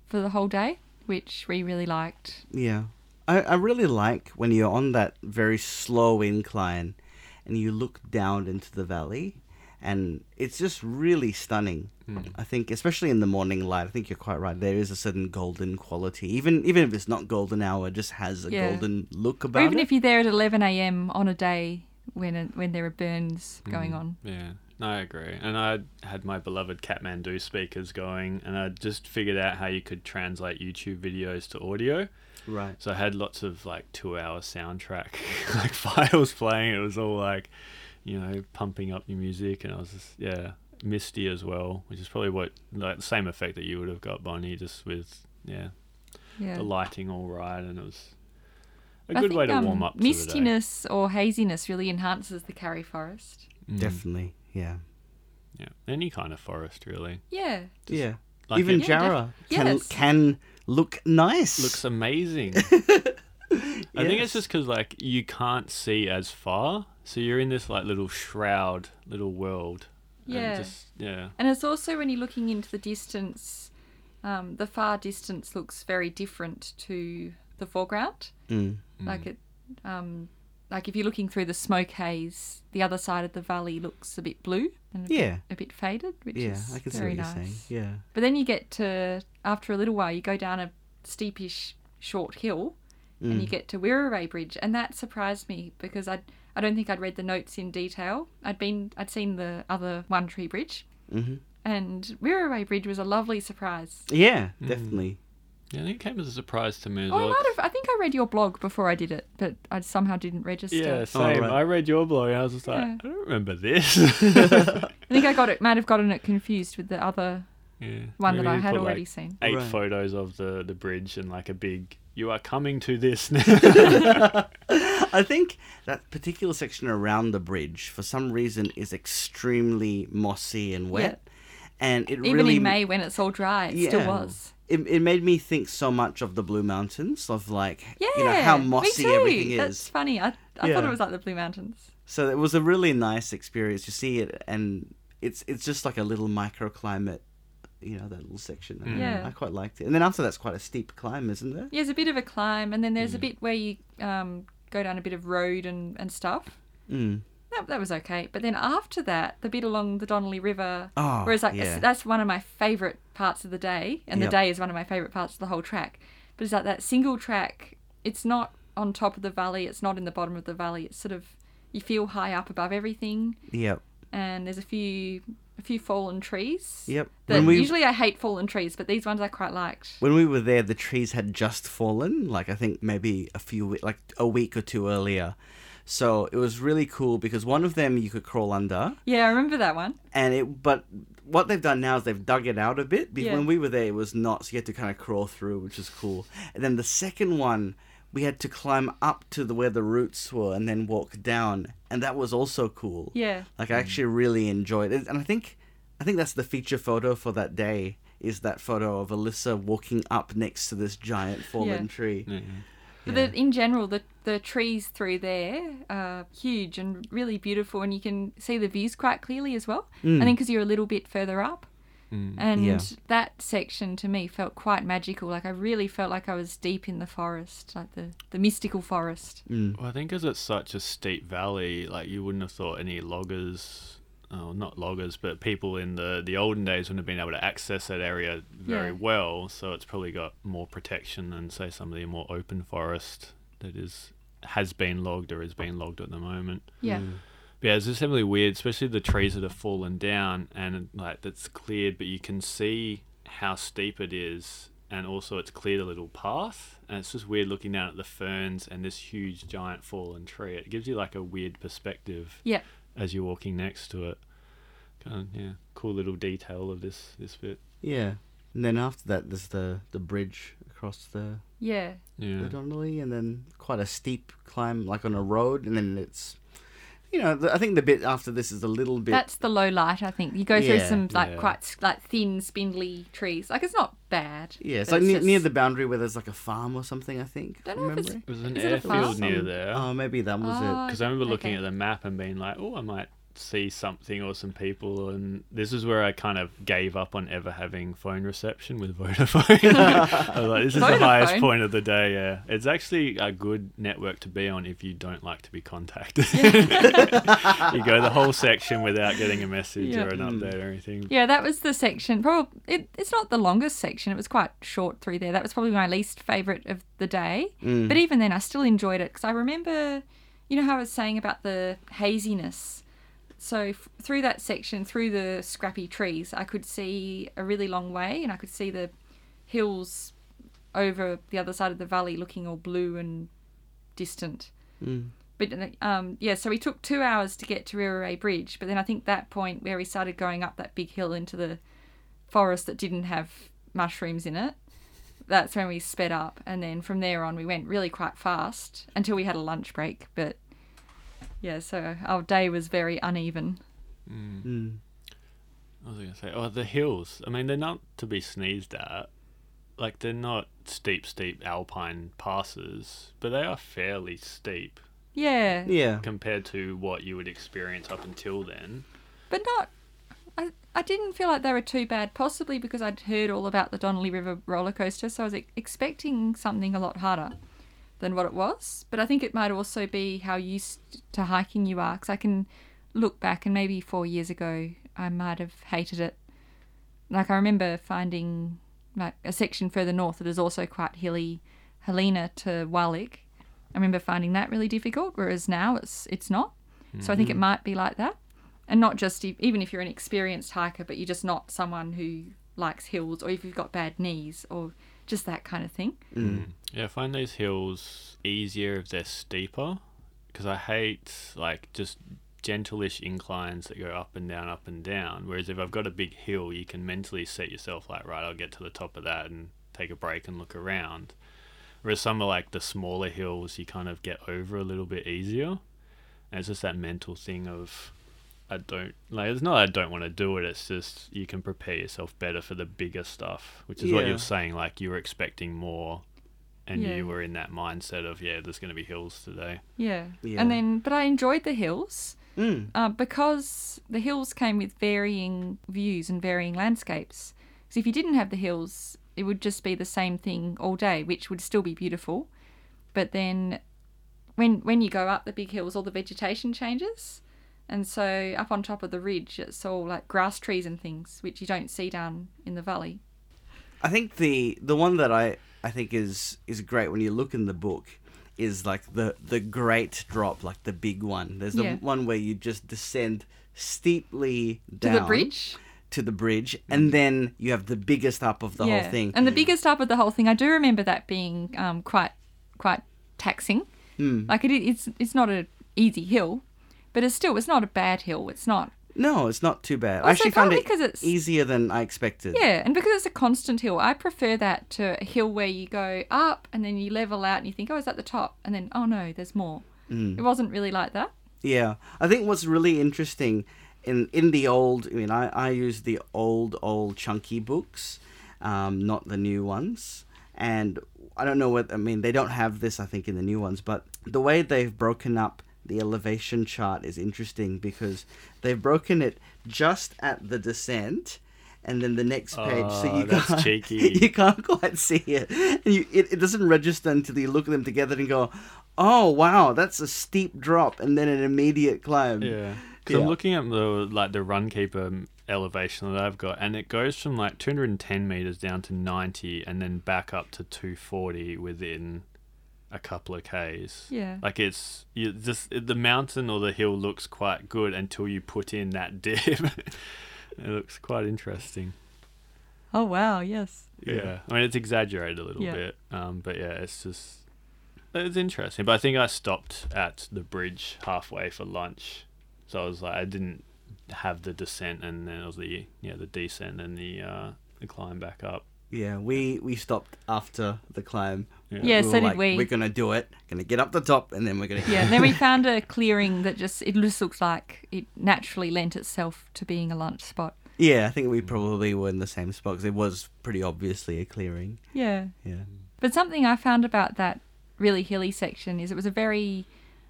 for the whole day, which we really liked. Yeah. I, I really like when you're on that very slow incline and you look down into the valley and it's just really stunning. Hmm. I think especially in the morning light, I think you're quite right. There is a certain golden quality. Even even if it's not golden hour, it just has a Yeah. golden look about it. Or even it. if you're there at 11 a.m. on a day when it, when there are burns hmm. going on. Yeah, no, I agree. And I had my beloved Kathmandu speakers going, and I just figured out how you could translate YouTube videos to audio. right. So I had lots of like two-hour soundtrack [LAUGHS] like files playing. It was all like, you know, pumping up your music, and I was just yeah, misty as well, which is probably what like the same effect that you would have got, Bonnie, just with yeah, Yeah. the lighting all right, and it was a I good way to think, warm um, up. to the day. Mistiness or haziness really enhances the Karri Forest. Mm, Definitely. Yeah. Yeah, any kind of forest really. Yeah. yeah. Like Even it Yeah, Jarrah def- can yes. can look nice. looks amazing. [LAUGHS] I think it's just because like you can't see as far, so you're in this like little shroud, little world. and Yeah. just, yeah. And it's also when you're looking into the distance, um, the far distance looks very different to the foreground. Mm. Like it, um, like if you're looking through the smoke haze, the other side of the valley looks a bit blue and a, Yeah. bit, a bit faded, which Yeah, is I can see very what you're nice. saying. Yeah. But then you get to after a little while, you go down a steepish short hill, and Mm. you get to Wirraway Bridge, and that surprised me because I I don't think I'd read the notes in detail. I'd been I'd seen the other One Tree Bridge, hmm and Wirraway Bridge was a lovely surprise. Yeah, Mm. Yeah, I think it came as a surprise to me as Oh, I might have. I think I read your blog before I did it, but I somehow didn't register. Yeah, Oh, same. right. I read your blog and I was just like, Yeah. I don't remember this. [LAUGHS] I think I got it. Might have gotten it confused with the other yeah. one Maybe that I had put, already like, seen. Eight Right. photos of the the bridge and like a big. You are coming to this now. [LAUGHS] [LAUGHS] I think that particular section around the bridge, for some reason, is extremely mossy and wet, and it Even really in May when it's all dry, it still was. It, it made me think so much of the Blue Mountains, of like Yeah, you know how me mossy too. everything That's funny. I, I thought it was like the Blue Mountains. So it was a really nice experience to see it, and it's it's just like a little microclimate, you know, that little section. And Yeah. I quite liked it. And then after that's quite a steep climb, isn't it? Yeah, there's a bit of a climb, and then there's Mm. a bit where you um, go down a bit of road and, and stuff. Mm. That, that was okay. But then after that, the bit along the Donnelly River, Oh, whereas like yeah. that's one of my favourite parts of the day, and Yep. the day is one of my favourite parts of the whole track. But it's like that single track. It's not on top of the valley. It's not in the bottom of the valley. It's sort of you feel high up above everything, Yep. and there's a few a few fallen trees. Yep. That we usually I hate fallen trees, but these ones I quite liked. when we were there, the trees had just fallen. Like I think maybe a few, like a week or two earlier. So it was really cool because one of them you could crawl under, Yeah, I remember that one. and it. But what they've done now is they've dug it out a bit. Because Yeah. when we were there, it was not. So you had to kind of crawl through, which is cool. And then the second one, we had to climb up to the where the roots were and then walk down, and that was also cool. Yeah. Like I actually really enjoyed it, and I think, I think that's the feature photo for that day. Is that photo of Alyssa walking up next to this giant fallen Yeah. tree? Yeah. But Yeah. the, in general, the the trees through there are huge and really beautiful, and you can see the views quite clearly as well. Mm. I think because you're a little bit further up, Mm. and Yeah. that section to me felt quite magical. Like I really felt like I was deep in the forest, like the the mystical forest. Mm. Well, I think because it's such a steep valley, like you wouldn't have thought any loggers, oh, not loggers, but people in the the olden days wouldn't have been able to access that area very Yeah. well. So it's probably got more protection than say some of the more open forest that is has been logged or is being logged at the moment. Yeah, Mm. But yeah, it's just really weird, especially the trees that have fallen down and like that's cleared, but you can see how steep it is, and also it's cleared a little path, and it's just weird looking down at the ferns and this huge giant fallen tree. It gives you like a weird perspective yeah, as you're walking next to it. Kind of yeah, cool little detail of this this bit. Yeah. And then after that, there's the the bridge across the yeah. Yeah, the Donnelly, and then quite a steep climb, like on a road, and then it's, you know, the, I think the bit after this is a little bit. That's the low light. I think you go through Yeah, some like yeah. quite like thin, spindly trees. Like it's not bad. yeah, it's but like near, just- near the boundary where there's like a farm or something. I think. Don't from know if it's- memory. there was an Is it a airfield near there. Oh, maybe that was it. Oh, Because I remember looking okay. at the map and being like, oh, I might see something or some people, and this is where I kind of gave up on ever having phone reception with [LAUGHS] Vodafone. [LAUGHS] I was like, this is the highest point of the day. Yeah, it's actually a good network to be on if you don't like to be contacted. [LAUGHS] you go the whole section without getting a message Yeah. or an update or anything. Yeah, that was the section. Probably it, it's not the longest section. It was quite short through there. That was probably my least favorite of the day. Mm. But even then, I still enjoyed it because I remember, you know, how I was saying about the haziness. So f- through that section, through the scrappy trees, I could see a really long way, and I could see the hills over the other side of the valley, looking all blue and distant. Mm. But um, yeah, so we took two hours to get to Wirraway Bridge, but then I think that point where we started going up that big hill into the forest that didn't have mushrooms in it, that's when we sped up, and then from there on we went really quite fast until we had a lunch break. But yeah, so our day was very uneven. Mm. What was going to say? Oh, the hills. I mean, they're not to be sneezed at. Like, they're not steep, steep alpine passes, but they are fairly steep Yeah, Yeah. compared to what you would experience up until then. but not. I, I didn't feel like they were too bad, possibly because I'd heard all about the Donnelly River roller coaster, so I was expecting something a lot harder than what it was. But I think it might also be how used to hiking you are, because I can look back and maybe four years ago I might have hated it. Like I remember finding like a section further north that is also quite hilly, Helena to Waalegh. I remember finding that really difficult, whereas now it's it's not. So I think it might be like that, and not just even if you're an experienced hiker, but you're just not someone who likes hills, or if you've got bad knees, or just that kind of thing. Mm. Yeah, I find these hills easier if they're steeper because I hate like just gentleish inclines that go up and down, up and down. Whereas if I've got a big hill, you can mentally set yourself like, right, I'll get to the top of that and take a break and look around. Whereas some are like the smaller hills, you kind of get over a little bit easier. And it's just that mental thing of, I don't like. It's not I don't want to do it. It's just you can prepare yourself better for the bigger stuff, which is what you're saying. Like you were expecting more, and Yeah. you were in that mindset of yeah, there's going to be hills today. Yeah. Yeah. And then, but I enjoyed the hills Mm. uh, because the hills came with varying views and varying landscapes. Because if you didn't have the hills, it would just be the same thing all day, which would still be beautiful. But then, when when you go up the big hills, all the vegetation changes, and so up on top of the ridge, it's all like grass trees and things, which you don't see down in the valley. I think the the one that I I think is is great when you look in the book is like the the great drop, like the big one. There's the Yeah. one where you just descend steeply down To the bridge. to the bridge, and then you have the biggest up of the whole thing. And the biggest up of the whole thing, I do remember that being um, quite quite taxing. Hmm. Like it, it's it's not an easy hill, but it's still it's not a bad hill. It's not. No, it's not too bad. Also, I actually found it 'cause it's- easier than I expected. Yeah, and because it's a constant hill, I prefer that to a hill where you go up and then you level out and you think, oh, it's at the top, and then oh no, there's more. Mm. It wasn't really like that. Yeah, I think what's really interesting in in the old, I mean, I I use the old old chunky books, um, not the new ones, and I don't know what I mean. They don't have this, I think, in the new ones, but the way they've broken up the elevation chart is interesting because they've broken it just at the descent. And then the next page, so Oh, you that's can't, cheeky. [LAUGHS] you can't quite see it, and you, it, it doesn't register until you look at them together and go, "Oh wow, that's a steep drop," and then an immediate climb. Yeah. 'Cause Yeah. I'm looking at the like the runkeeper elevation that I've got, and it goes from like 210 meters down to 90, and then back up to 240 within a couple of k's. Yeah. Like it's you just the mountain or the hill looks quite good until you put in that [LAUGHS] dip. it looks quite interesting. Oh wow, yes. Yeah. I mean it's exaggerated a little Yeah. bit, um, but yeah, it's just it's interesting. But I think I stopped at the bridge halfway for lunch, so I was like I didn't have the descent and then it was the yeah the descent and the uh, the climb back up. Yeah, we we stopped after the climb. Yeah. Yeah, we so were did like, we. We're gonna do it. Gonna get up the top, and then we're gonna. Yeah, and [LAUGHS] then we found a clearing that just it just looks like it naturally lent itself to being a lunch spot. Yeah, I think we probably were in the same spot because it was pretty obviously a clearing. Yeah. Yeah. But something I found about that really hilly section is it was a very.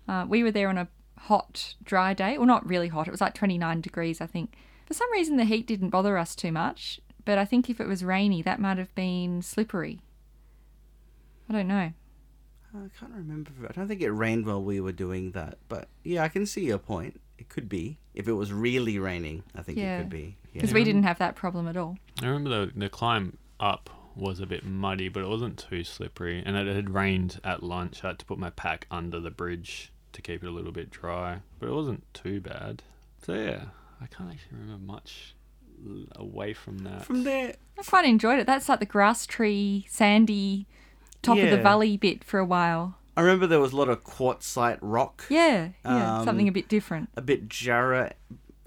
Uh, we were there on a hot, dry day. Well, not really hot. It was like 29 degrees, I think. For some reason, the heat didn't bother us too much. But I think if it was rainy, that might have been slippery. I don't know. I can't remember. I don't think it rained while we were doing that, but yeah, I can see your point. It could be if it was really raining. I think Yeah. it could be. Yeah. Because we didn't have that problem at all. I remember the, the climb up was a bit muddy, but it wasn't too slippery. And it had rained at lunch. I had to put my pack under the bridge to keep it a little bit dry, but it wasn't too bad. So yeah, I can't actually remember much away from that. From there, I quite enjoyed it. That's like the grass tree, sandy, top of the valley bit for a while. I remember there was a lot of quartzite rock, Yeah, yeah, Um, something a bit different. a bit Jarrah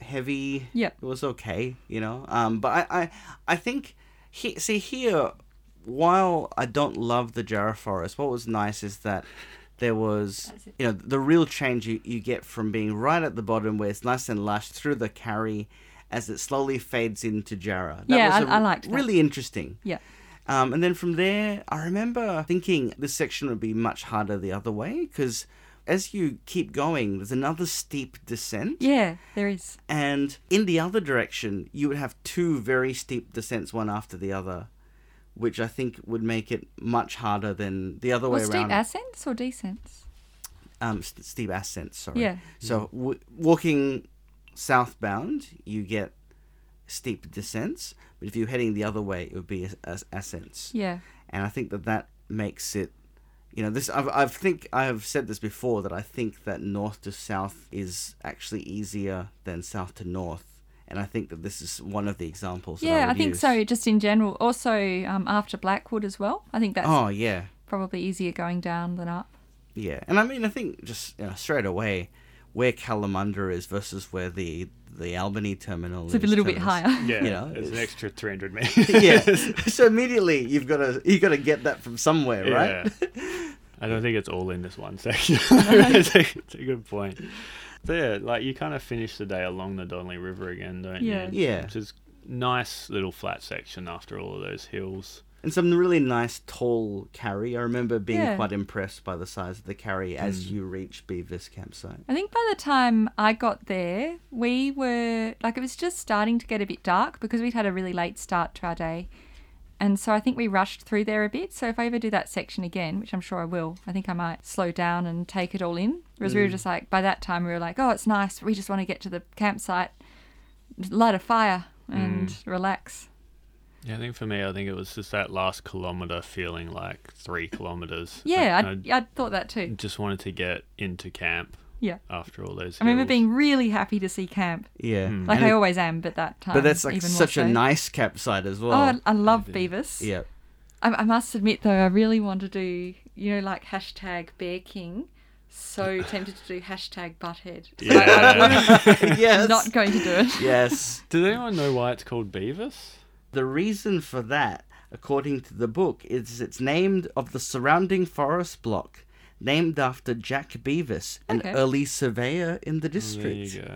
heavy. Yeah, it was okay, you know. Um, but I, I, I think, he, see here, while I don't love the Jarrah forest, what was nice is that there was, you know, the real change you, you get from being right at the bottom where it's nice and lush through the karri as it slowly fades into Jarrah. That Yeah, was I- I liked that. Really interesting. Yeah. Um, and then from there, I remember thinking this section would be much harder the other way because as you keep going, there's another steep descent. Yeah, there is. And in the other direction, you would have two very steep descents, one after the other, which I think would make it much harder than the other Well, way steep around. Steep ascents or descents? um, st- steep ascents, sorry. Yeah. So w- walking southbound, you get steep descents, but if you're heading the other way, it would be as- as ascents. Yeah. and I think that that makes it. You know, this I've, I think I have said this before that I think that north to south is actually easier than south to north, and I think that this is one of the examples. Yeah, I, I think use. so. Just in general. Also, um, after Blackwood as well. I think that's Oh yeah, probably easier going down than up. yeah, and I mean I think just you know, straight away where Kalamunda is versus where the the Albany terminal It's a is. little bit higher. yeah, you know, it's an extra 300 [LAUGHS] meters. yeah, so immediately you've got to you got to get that from somewhere, right? Yeah. I don't think it's all in this one section. [LAUGHS] [LAUGHS] it's, a, it's a good point. So yeah, like you kind of finish the day along the Donnelly River again, don't Yeah. you? Yeah. Which is nice little flat section after all of those hills. And some really nice tall karri. I remember being Yeah. quite impressed by the size of the karri as hmm. you reach Beavis campsite. I think by the time I got there, we were like it was just starting to get a bit dark because we'd had a really late start to our day. And so I think we rushed through there a bit. So if I ever do that section again, which I'm sure I will, I think I might slow down and take it all in. Whereas we were hmm. just like, by that time, we were like, oh, it's nice. We just want to get to the campsite, light a fire, and hmm. relax. Yeah, I think for me, I think it was just that last kilometer feeling like three kilometers. Yeah, I, I, I thought that too. just wanted to get into camp Yeah. after all those. I remember being really happy to see camp. Yeah. Hmm. Like And I it- always am, but that time. but that's like even more such a so. nice campsite as well. Oh, I, I love Yeah. Beavis. yeah. I, I must admit though, I really want to do, you know, like hashtag Bear King. So [LAUGHS] tempted to do hashtag Butthead. So I- I Yeah. wouldn't- [LAUGHS] yes. not going to do it. yes. [LAUGHS] Does anyone know why it's called Beavis? The reason for that, according to the book, is it's named of the surrounding forest block, named after Jack Beavis, an Okay. early surveyor in the There district. you go.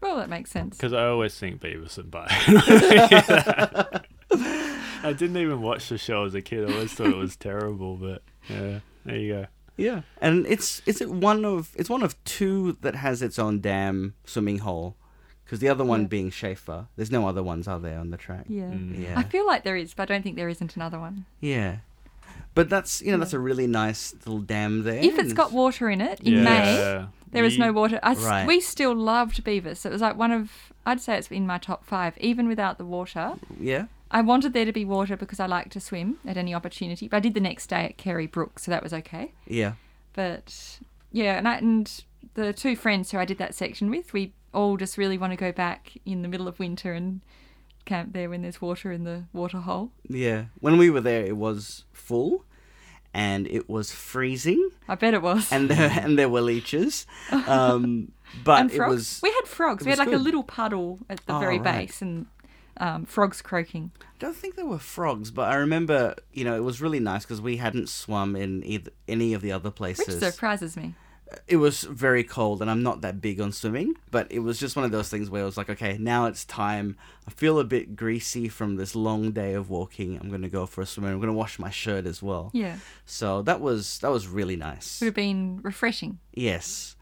Well, that makes sense. Because I always think Beavis and Butthead. [LAUGHS] I didn't even watch the show as a kid. I always thought it was terrible, but yeah, there you go. Yeah, and it's is it one of it's one of two that has its own damn swimming hole, because the other one Yeah. being Schaefer. There's no other ones, are there, on the track? Yeah. Mm. Yeah. I feel like there is, but I don't think there isn't another one. Yeah, but that's you know that's a really nice little dam there. If it's got water in it in May, Yeah. there is no water. I s Right. We still loved Beavis. It was like one of, I'd say it's in my top five, even without the water. Yeah, I wanted there to be water because I like to swim at any opportunity. But I did the next day at Kerry Brook, so that was okay. yeah, But yeah, and, I, and the two friends who I did that section with, we all just really want to go back in the middle of winter and camp there when there's water in the water hole. yeah. When we were there, it was full, and it was freezing, I bet it was. and there and there were leeches, [LAUGHS] um, but it was. we had frogs. We had like a little puddle at the Oh, very right. base and um, frogs croaking. I don't think there were frogs, but I remember, you know, it was really nice because we hadn't swum in either, any of the other places. Which surprises me. It was very cold and I'm not that big on swimming, but it was just one of those things where I was like, okay, now it's time. I feel a bit greasy from this long day of walking. I'm going to go for a swim. and I'm going to wash my shirt as well. Yeah. So that was that was really nice. Would have been refreshing. Yes.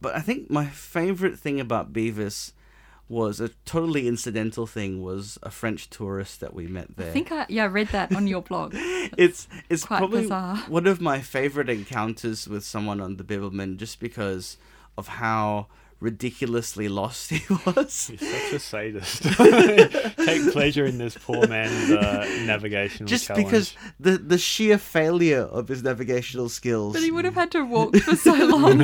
But I think my favorite thing about Beavis was a totally incidental thing was a French tourist that we met there. I think I yeah I read that on your blog. [LAUGHS] it's it's quite probably bizarre. one of my favorite encounters with someone on the Bibbulmun just because of how ridiculously lost he [LAUGHS] was. He's such a sadist. [LAUGHS] Take pleasure in this poor man's uh, navigational Just challenge. because the the sheer failure of his navigational skills. But he would have had to walk for so long.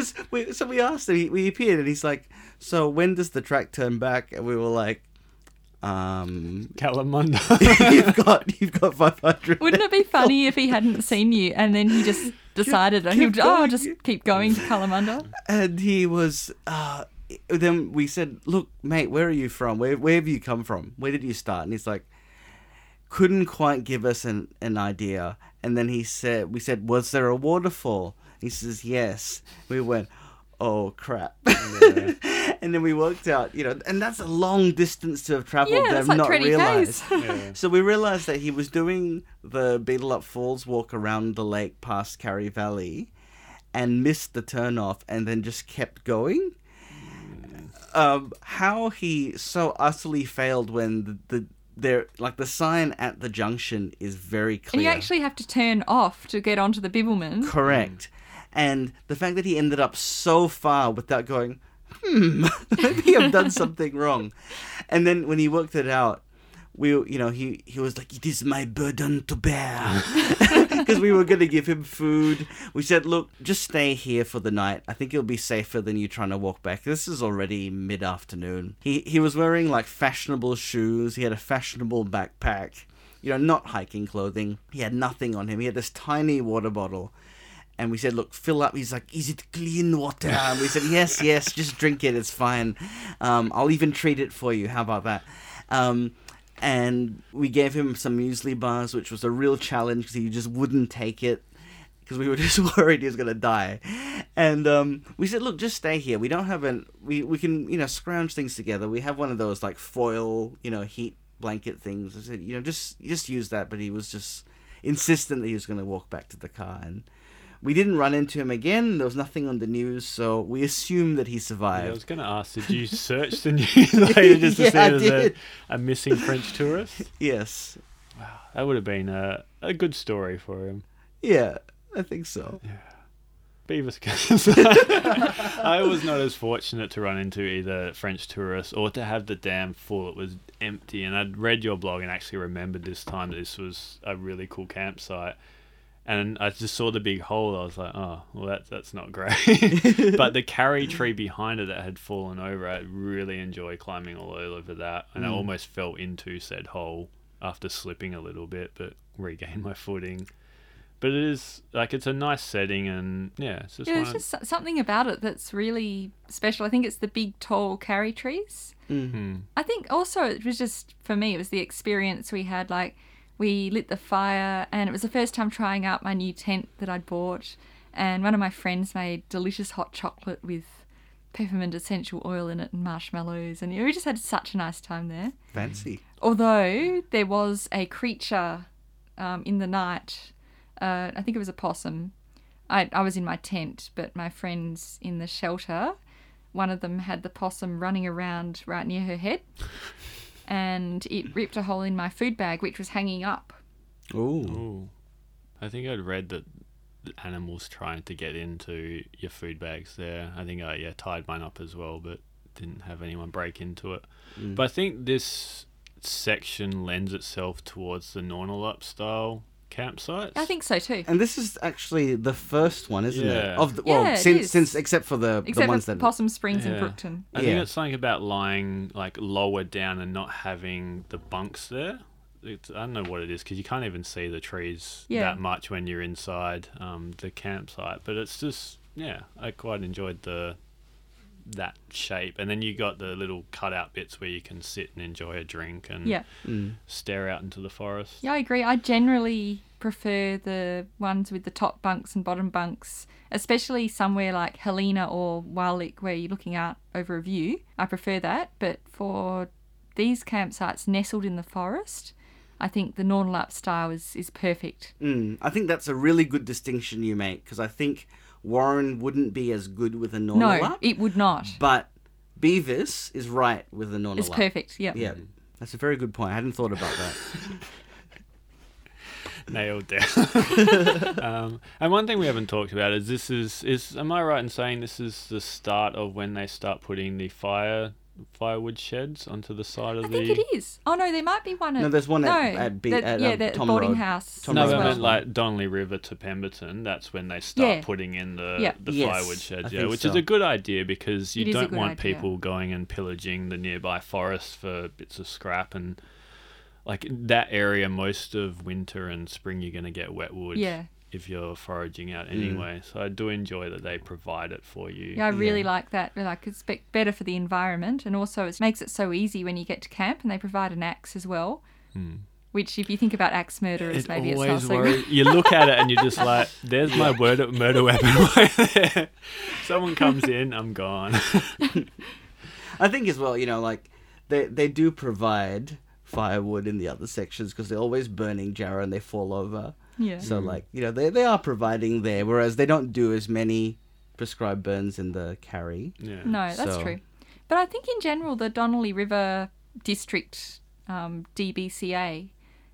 Because we, so we asked him, he, we appeared, and he's like, "So when does the track turn back?" And we were like, "Um, Kalamunda. [LAUGHS] you've got you've got five hundred. Wouldn't it be [LAUGHS] funny if he hadn't seen you and then he just decided and he keep would, oh going. just keep going to Kalamunda? And he was. Uh, then we said, "Look, mate, where are you from? Where where have you come from? Where did you start?" And he's like, couldn't quite give us an, an idea. And then he said, "We said, was there a waterfall?" He says, "Yes." We went, "Oh crap!" [LAUGHS] and then we worked out, you know, and that's a long distance to have traveled Yeah, have like not 20 realized. [LAUGHS] Yeah. So we realized that he was doing the Beedelup Falls walk around the lake past Karri Valley and missed the turnoff and then just kept going. Um, how he so utterly failed when the, the there like the sign at the junction is very And clear. you actually have to turn off to get onto the Bibbulmun. correct. And the fact that he ended up so far without going, hmm, [LAUGHS] maybe I've done [LAUGHS] something wrong. And then when he worked it out, we, you know, he, he was like, it is my burden to bear. [LAUGHS] Because we were going to give him food. We said, look, just stay here for the night. I think it'll be safer than you trying to walk back. This is already mid afternoon. He, he was wearing like fashionable shoes, he had a fashionable backpack, you know, not hiking clothing. He had nothing on him. He had this tiny water bottle and we said, "Look, fill up." He's like, "Is it clean water?" And we said, "Yes, yes, just drink it. It's fine. Um, I'll even treat it for you. How about that?" Um, and we gave him some muesli bars, which was a real challenge because he just wouldn't take it because we were [LAUGHS] just worried he was gonna die. And um, we said, "Look, just stay here. We don't have an we we can you know scrounge things together. We have one of those like foil you know heat blanket things." I said, "You know, just just use that." But he was just insistent that he was gonna walk back to the car and. We didn't run into him again. There was nothing on the news, so we assumed that he Yeah, I was going to ask, did you search the [LAUGHS] news [LAUGHS] later just to [LAUGHS] Yeah, see I there's a, a missing French tourist? Yes. Wow, that would have been a, a good story for him. Yeah, I think so. Yeah. Beavis Cans. I was not as fortunate to run into either French tourists or to have the dam full. It was empty, and I'd read your blog and actually remembered this time that this was a really cool campsite. And I just saw the big hole. I was like, oh, well, that, that's not great. [LAUGHS] [LAUGHS] but the karri tree behind it that had fallen over, I really enjoyed climbing all over that. And I Mm. almost fell into said hole after slipping a little bit, but regained my footing. But it is like it's a nice setting, and yeah, it's just Yeah, one there's of- just so- something about it that's really special. I think it's the big, tall karri trees. Hmm. I think also it was just for me, it was the experience we had. Like we lit the fire, and it was the first time trying out my new tent that I'd bought. And one of my friends made delicious hot chocolate with peppermint essential oil in it and marshmallows, and we just had such a nice time there. Fancy. Although there was a creature um, in the night, uh, I think it was a possum. I, I was in my tent, but my friends in the shelter, one of them had the possum running around right near her head, and it ripped a hole in my food bag, which was hanging up. Ooh. Ooh. I think I'd read that animals trying to get into your food bags there. I think I yeah tied mine up as well, but didn't have anyone break into it. Mm. But I think this section lends itself towards the Nornalup style campsites. I think so too. And this is actually the first one, isn't it? Yeah. Of the, well, Yeah, it since is. since except for the the ones for that Possum Springs Yeah. and Brookton. I think Yeah. it's something about lying like lower down and not having the bunks there. It's, I don't know what it is because you can't even see the trees Yeah. that much when you're inside um, the campsite. But it's just yeah, I quite enjoyed the that shape. And then you got the little cutout bits where you can sit and enjoy a drink and Yeah. Mm. stare out into the forest. Yeah, I agree. I generally prefer the ones with the top bunks and bottom bunks, especially somewhere like Helena or Waalegh where you're looking out over a view. I prefer that. But for these campsites nestled in the forest, I think the Nornalup style is, is perfect. Mm, I think that's a really good distinction you make because I think Warren wouldn't be as good with a normal No, it would not. but Beavis is right with the Nornala. It's perfect. Yep. Yeah, that's a very good point. I hadn't thought about that. [LAUGHS] nailed down. [LAUGHS] um, and one thing we haven't talked about is this is is am I right in saying this is the start of when they start putting the fire firewood sheds onto the side of I the? think it is. Oh no, there might be one at No, there's one at- no, at Be- that- at, yeah, um, that Tom boarding Road. house. Tom No, as I well. meant like Donnelly River to Pemberton. That's when they start Yeah. putting in the Yeah. the Yes, firewood sheds. Yeah, think which is a good idea because you It is a don't want idea. people going and pillaging the nearby forests for bits of scrap and like that area. Most of winter and spring, you're going to get wet wood. Yeah. If you're foraging out Mm. anyway, so I do enjoy that they provide it for you. Yeah, I really Yeah. like that. Like it's be- better for the environment, and also it makes it so easy when you get to camp, and they provide an axe as well. Which, if you think about axe murderers, It maybe it's not always so worries. good. You look at it and you're just like, [LAUGHS] "There's my murder murder weapon [LAUGHS] right there." Someone comes in, I'm gone. [LAUGHS] I think as well, you know, like they they do provide firewood in the other sections because they're always burning Jarrah and they fall over. Yeah. So like you know they they are providing there, whereas they don't do as many prescribed burns in the karri. yeah. No, that's So- true. But I think in general, the Donnelly River District um, DBCA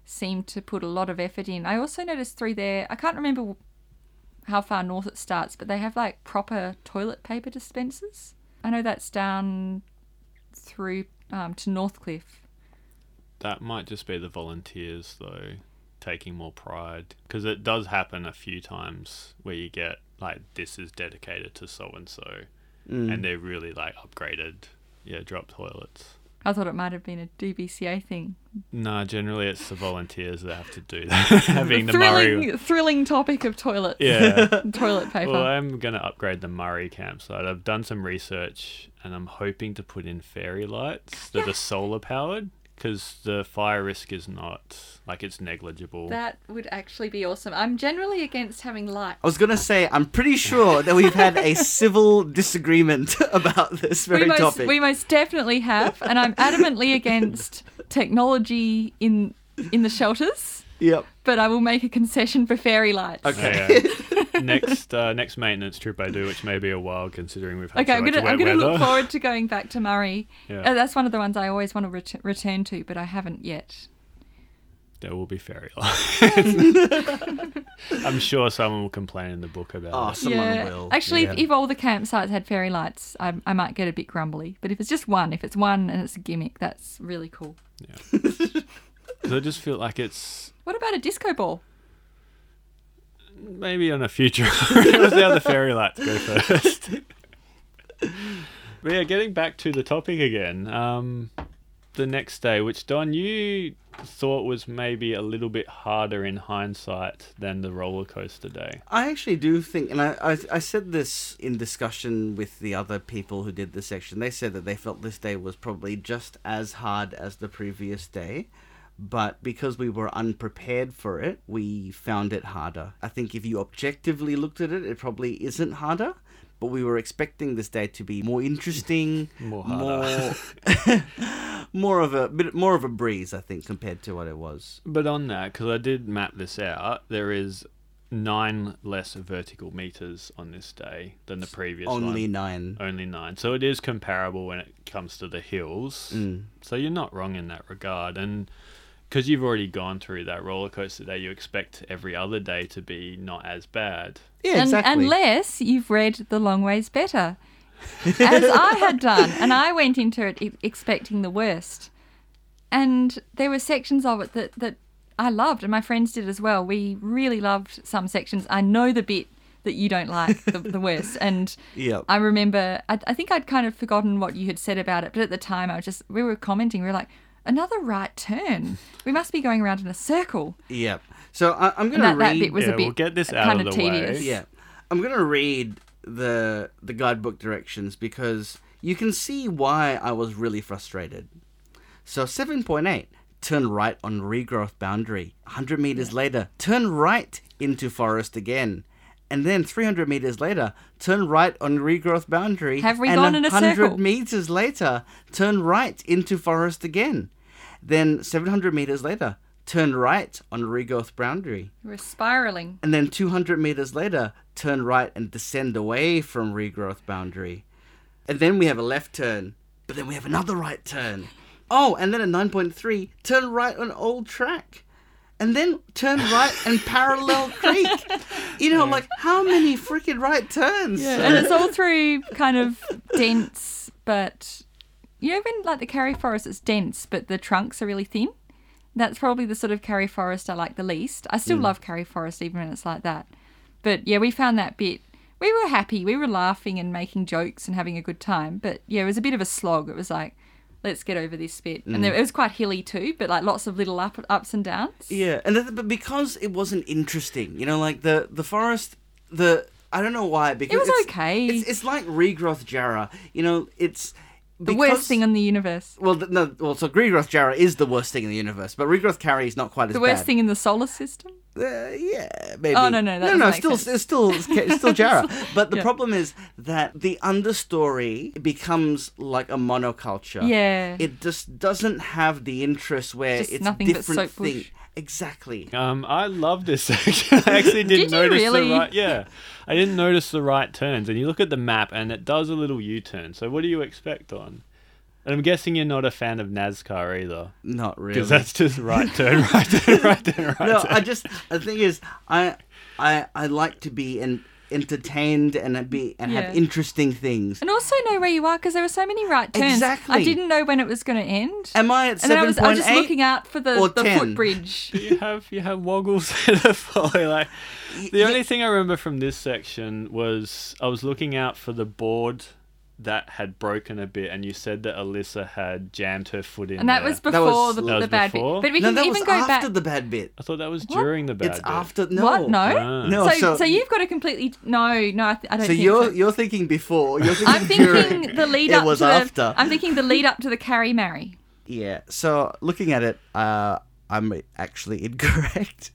seemed to put a lot of effort in. I also noticed through there, I can't remember how far north it starts, but they have like proper toilet paper dispensers. I know that's down through um, to Northcliffe. That might just be the volunteers though, taking more pride because it does happen a few times where you get like this is dedicated to so and so, and they're really like upgraded. Yeah, drop toilets. I thought it might have been a DBCA thing. No, generally it's the volunteers that have to do that. [LAUGHS] Having the thrilling, Murray. thrilling topic of toilets. Yeah. [LAUGHS] toilet paper. Well, I'm going to upgrade the Murray campsite. I've done some research and I'm hoping to put in fairy lights that Yeah. are solar powered because the fire risk is not like it's negligible. that would actually be awesome. I'm generally against having lights. I was gonna say I'm pretty sure that we've had a [LAUGHS] civil disagreement [LAUGHS] about this very we most, topic. We most definitely have, and I'm adamantly against technology in in the shelters. Yep. But I will make a concession for fairy lights. Okay. [LAUGHS] Okay. next uh, next maintenance trip I do, which may be a while considering we've had Okay, so I'm gonna wet I'm gonna weather. look forward to going back to Murray. [LAUGHS] Yeah. Uh, that's one of the ones I always want to ret- return to, but I haven't yet. There will be fairy lights. [LAUGHS] I'm sure someone will complain in the book about Oh, it. someone yeah. will. Actually, yeah. if, if all the campsites had fairy lights, I, I might get a bit grumbly. But if it's just one, if it's one and it's a gimmick, that's really cool. Yeah. [LAUGHS] Because I just feel like it's What about a disco ball? Maybe on a future. [LAUGHS] See how the fairy lights go first. but yeah, getting back to the topic again. Um, the next day, which Don, you thought was maybe a little bit harder in hindsight than the roller coaster day. I actually do think, and I, I I said this in discussion with the other people who did the section. They said that they felt this day was probably just as hard as the previous day, but because we were unprepared for it, we found it harder. I think if you objectively looked at it, it probably isn't harder. But we were expecting this day to be more interesting, [LAUGHS] More harder. more, [LAUGHS] more of a bit more of a breeze, I think, compared to what it was. But on that, because I did map this out, there is nine less vertical meters on this day than the previous Only one. nine. Only nine. So it is comparable when it comes to the hills. Mm. So you're not wrong in that regard. And because you've already gone through that roller coaster day, you expect every other day to be not as bad. Yeah, Un- exactly. Unless you've read The Long Ways Better, as I had [LAUGHS] done, and I went into it e- expecting the worst. And there were sections of it that, that I loved, and my friends did as well. We really loved some sections. I know the bit that you don't like the, the worst, [LAUGHS] and Yep. I remember. I, I think I'd kind of forgotten what you had said about it, but at the time I was just we were commenting. We were like, another right turn. We must be going around in a circle. Yep. So I, I'm gonna that, that read. bit was Yeah, a bit we'll get this out kind of of the way. tedious. Yeah, I'm gonna read the the guidebook directions because you can see why I was really frustrated. So 7.8, turn right on regrowth boundary. 100 meters later, turn right into forest again. And then 300 meters later, turn right on regrowth boundary. Have we and gone in a 100 circle? meters later, turn right into forest again. Then 700 meters later, turn right on regrowth boundary. We're spiraling. And then 200 meters later, turn right and descend away from regrowth boundary. And then we have a left turn, but then we have another right turn. Oh, and then at 9.3, turn right on old track. And then turn right [LAUGHS] and parallel creek. You know, like how many freaking right turns? Yeah. And it's all through kind of dense, but you know, when like the Karri Forest, it's dense, but the trunks are really thin. That's probably the sort of Karri Forest I like the least. I still mm. love Karri Forest even when it's like that. But yeah, we found that bit. We were happy. We were laughing and making jokes and having a good time. But yeah, it was a bit of a slog. It was like, let's get over this bit. And there, it was quite hilly too, but like lots of little up, ups and downs. Yeah, and th- but because it wasn't interesting, you know, like the the forest, the I don't know why because it was it's, okay. It's, it's like regrowth Jarrah. You know, it's The worst thing in the universe. Well, th- no, well, so regrowth Jarrah is the worst thing in the universe, but regrowth karri is not quite as The worst bad. thing in the solar system. Uh, yeah, maybe. Oh, no, no, no, no. Still, sense. it's still, still [LAUGHS] Jarrah. But the Yeah. problem is that the understory becomes like a monoculture. Yeah. It just doesn't have the interest where Just it's nothing but different soap bush. Thing. Exactly. Um, I love this section. [LAUGHS] I actually didn't Did notice really? the right. Yeah, I didn't notice the right turns. And you look at the map, and it does a little U-turn. So what do you expect on? And I'm guessing you're not a fan of NASCAR either, Not really. because that's just right turn, [LAUGHS] right turn, right turn, right no, turn. No, I just the thing is, I I I like to be en- entertained and be and Yeah. have interesting things. And also know where you are because there were so many right turns. Exactly. I didn't know when it was going to end. Am I at and then I was, I was just looking out for the, the 10? footbridge. [LAUGHS] you have you have woggles that are follow like the yeah. only thing I remember from this section was I was looking out for the board that had broken a bit and you said that Alyssa had jammed her foot in And that there. was before was- the, That was the bad before? bit. But we No, can that even was go after back. the bad bit. I thought that was What? during the bad bit. It's bit. after no. What? No. Ah. No, so, so- so you've got a completely no, no. I, th- I don't So think you're so. you're thinking before. You're thinking I'm during. thinking the lead [LAUGHS] It up was to the. after. I'm thinking the lead up to the karri marri. Yeah. So looking at it, uh, I'm actually incorrect,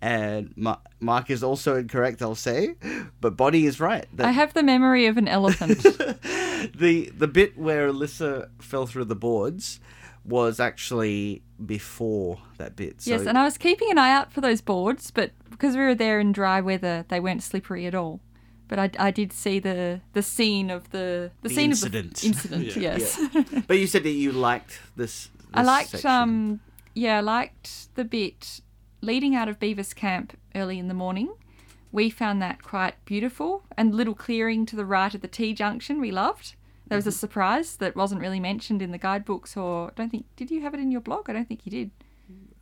and Ma- Mark is also incorrect. I'll say, but Bonnie is right. I have the memory of an elephant. [LAUGHS] the the bit where Alyssa fell through the boards was actually before that bit. So yes, and I was keeping an eye out for those boards, but because we were there in dry weather, they weren't slippery at all. But I, I did see the, the scene of the the, The scene incident. of the incident. Yeah. Yes. but you said that you liked this. I liked section. um yeah, I liked the bit leading out of Beavis camp early in the morning. We found that quite beautiful and little clearing to the right of the T junction we loved. There was a surprise that wasn't really mentioned in the guidebooks or I don't think did you have it in your blog? I don't think you did.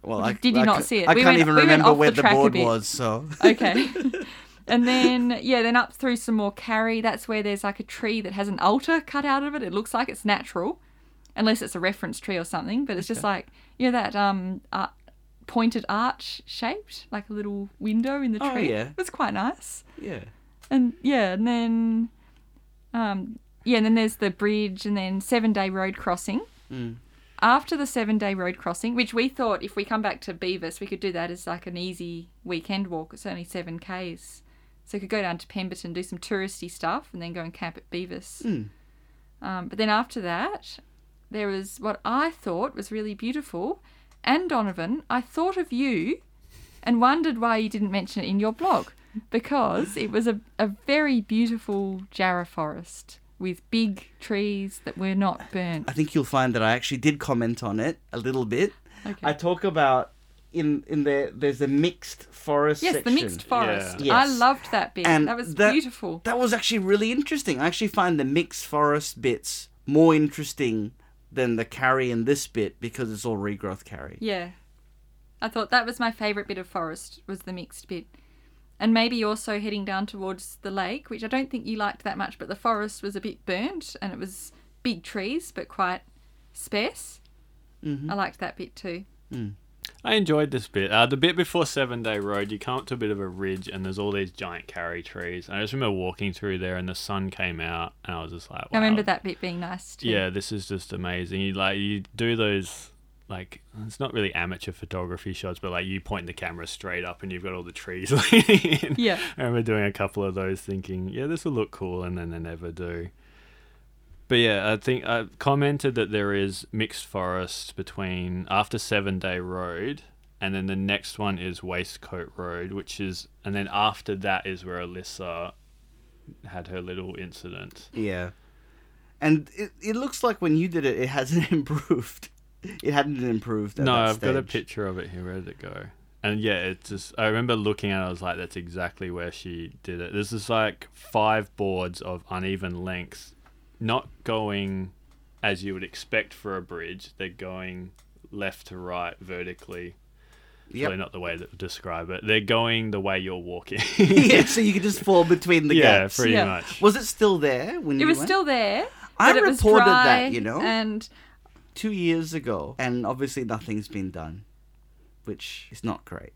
Well, Or I, did you I not see it? I We can't went- even we remember where the the, board was. So Okay. [LAUGHS] and then yeah, then up through some more karri. That's where there's like a tree that has an altar cut out of it. It looks like it's natural, unless it's a reference tree or something. But it's just like you know that um uh, pointed arch shaped, like a little window in the tree. Oh, tree. yeah. It was quite nice. yeah. And yeah, and then um yeah, and then there's the bridge, and then seven day road crossing. Mm. After the seven day road crossing, which we thought if we come back to Beavis, we could do that as like an easy weekend walk. It's only seven k's, so we could go down to Pemberton, do some touristy stuff, and then go and camp at Beavis. Mm. Um, but then after that, there was what I thought was really beautiful. And Donovan, I thought of you and wondered why you didn't mention it in your blog because it was a, a very beautiful Jarrah forest with big trees that were not burnt. I think you'll find that I actually did comment on it a little bit. Okay. I talk about in in there. There's a mixed forest. yes, section. the mixed forest. Yeah. I loved that bit. And that was that- beautiful. That was actually really interesting. I actually find the mixed forest bits more interesting than the karri in this bit because it's all regrowth karri. Yeah. I thought that was my favourite bit of forest was the mixed bit. And maybe also heading down towards the lake, which I don't think you liked that much, but the forest was a bit burnt and it was big trees but quite sparse. Mhm. I liked that bit too. I enjoyed this bit. Uh, the bit before Seven Day Road, you come up to a bit of a ridge, and there's all these giant karri trees. And I just remember walking through there, and the sun came out, and I was just like, wow. I remember that bit being nice too. Yeah, this is just amazing. You like you do those like it's not really amateur photography shots, but like you point the camera straight up, and you've got all the trees [LAUGHS] leaning in. Yeah. I remember doing a couple of those, thinking, yeah, this will look cool, and then they never do. But yeah, I think I commented that there is mixed forest between after Seven Day Road and then the next one is Waistcoat Road, which is, and then after that is where Alyssa had her little incident. Yeah. And it, it looks like when you did it, it hasn't [LAUGHS] improved. It hadn't improved. At no, I've got a picture of it here. Where did it go? And yeah, it's just. I remember looking at it. I was like, "That's exactly where she did it." This is like five boards of uneven lengths, not going as you would expect for a bridge. They're going left to right vertically. Yep. Probably not the way to describe it. They're going the way you're walking. [LAUGHS] yeah, so you [LAUGHS] could just fall between the yeah, gaps. pretty Yeah. Pretty much. Was it still there when It you was went? still there. I but it was reported dry that, you know? And two years ago, and obviously nothing's been done, which is not great.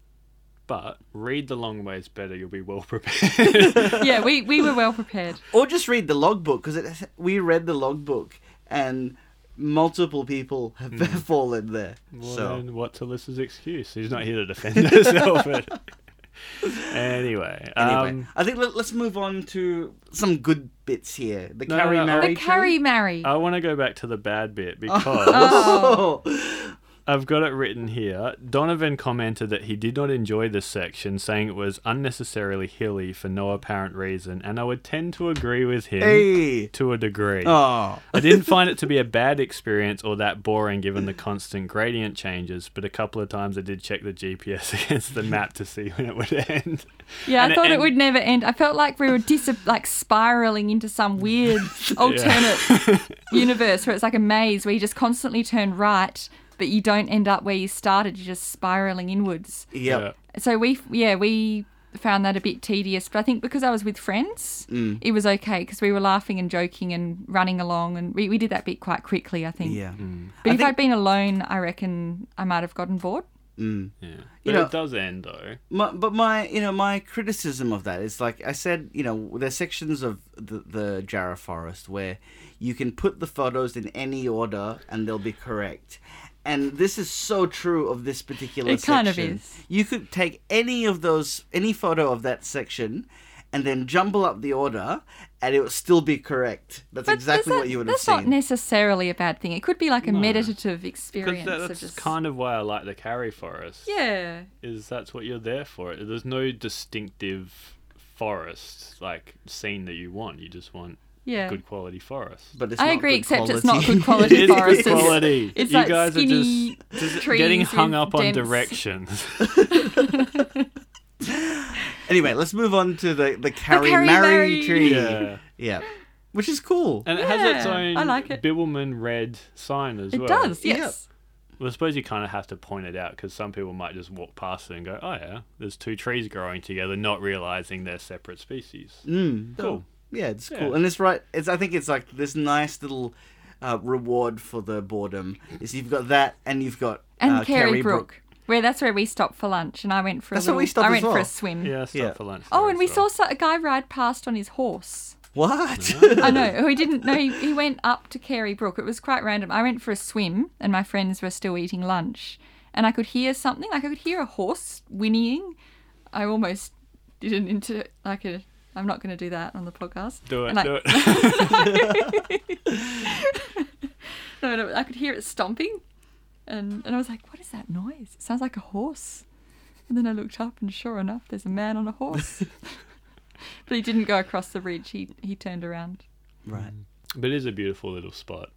But read the long ways better. You'll be well prepared. [LAUGHS] yeah, we, we were well prepared. Or just read the logbook because we read the logbook and multiple people have Hmm. [LAUGHS] fallen there. Well, so then what's Alyssa's excuse? She's not here to defend [LAUGHS] herself. but- anyway, anyway, um, I think let, us move on to some good bits here. The No, no, karri no, marri The tree. karri marri. I want to go back to the bad bit because Oh. I've got it written here. Donovan commented that he did not enjoy this section, saying it was unnecessarily hilly for no apparent reason, and I would tend to agree with him hey. to a degree. Oh. I didn't find it to be a bad experience or that boring given the constant gradient changes, but a couple of times I did check the GPS [LAUGHS] against the map to see when it would end. Yeah, And- I thought it and- would never end. I felt like we were dis- like spiraling into some weird [LAUGHS] alternate [LAUGHS] universe where it's like a maze where you just constantly turn right, but you don't end up where you started. You're just spiraling inwards. Yep. So we, yeah, we found that a bit tedious. But I think because I was with friends, Mm. it was okay because we were laughing and joking and running along, and we, we did that bit quite quickly. I think. Yeah. But I if think- I'd been alone, I reckon I might have gotten bored. Mm. Yeah. You But know- it does end though. My, but my, you know, my criticism of that is like I said, you know, there's sections of the, the Jarrah Forest where you can put the photos in any order and they'll be correct. And this is so true of this particular It section. kind of is. You could take any of those, any photo of that section, and then jumble up the order, and it would still be correct. That's But exactly that's what you would have seen. That's seen. not necessarily a bad thing. It could be like a No. meditative experience. that, that's just... kind of why I like the karri forest. Yeah. Is that's what you're there for. There's no distinctive forest like scene that you want. You just want Yeah. good quality forest. but it's I not agree, good except it's not good [LAUGHS] quality It is forest. good quality. it's you like guys are just, just getting hung with up on dense- directions. [LAUGHS] [LAUGHS] anyway, let's move on to the the karri, karri marri marri. tree. yeah. Yeah. Which is cool. And it has its own I like it. Bibbulmun red sign as It well. It does, Yeah. yes. Well, I suppose you kind of have to point it out because some people might just walk past it and go, "Oh yeah, there's two trees growing together," not realizing they're separate species. Mm, Cool. Yeah, it's Yeah. cool, and it's right. It's I think it's like this nice little uh, reward for the boredom. Is you've got that, and you've got And uh, Carey Brook, where that's where we stopped for lunch, and I went for That's a little. we stopped I as went for a swim. Yeah, stop Yeah. for lunch. Oh, and we well. saw a guy ride past on his horse. What? I know. He didn't know. He, he went up to Carey Brook. It was quite random. I went for a swim, and my friends were still eating lunch, and I could hear something. Like I could hear a horse whinnying. I almost did an into like a. I'm not going to do that on the podcast. Do it. And I- do [LAUGHS] it. No, no, I could hear it stomping, and and I was like, "What is that noise? It sounds like a horse." And then I looked up, and sure enough, there's a man on a horse. [LAUGHS] but he didn't go across the bridge. He he turned around. right. but it is a beautiful little spot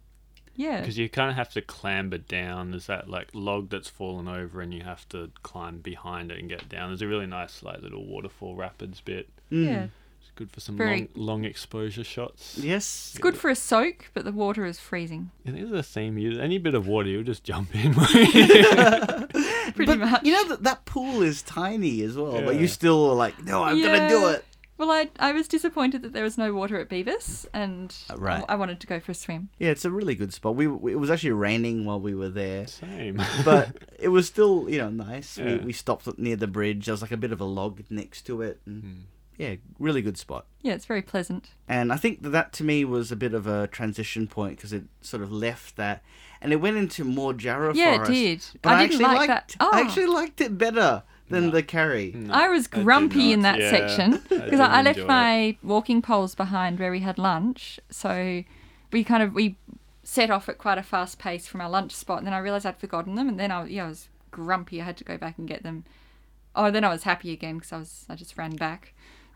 Yeah. because you kind of have to clamber down. There's that like log that's fallen over, and you have to climb behind it and get down. There's a really nice like little waterfall rapids bit. Mm. Yeah. It's good for some Very- long, long exposure shots. Yes. It's good for a soak, but the water is freezing. I think there's a theme. You any bit of water, you'll just jump in. [LAUGHS] [LAUGHS] Pretty but much. you know that that pool is tiny as well, but Yeah. you still are like, no, I'm gonna do Yeah. it. Well, I I was disappointed that there was no water at Beavis, and Uh, right. I, I wanted to go for a swim. Yeah, it's a really good spot. We, we it was actually raining while we were there, Same. but [LAUGHS] it was still you know nice. We, Yeah. we stopped near the bridge. There was like a bit of a log next to it, and Hmm. Yeah, really good spot. Yeah, it's very pleasant. And I think that, that to me was a bit of a transition point because it sort of left that, and it went into more Jarrah Yeah, it did. But I I, didn't actually like liked, that. I Oh. actually liked it better than No. the karri. No, I was did grumpy in that Yeah, section because I, [LAUGHS] I left enjoy it. my walking poles behind where we had lunch. So we kind of we set off at quite a fast pace from our lunch spot, and then I realised I'd forgotten them, and then I was yeah I was grumpy. I had to go back and get them. Oh, then I was happy again because I was I just ran back.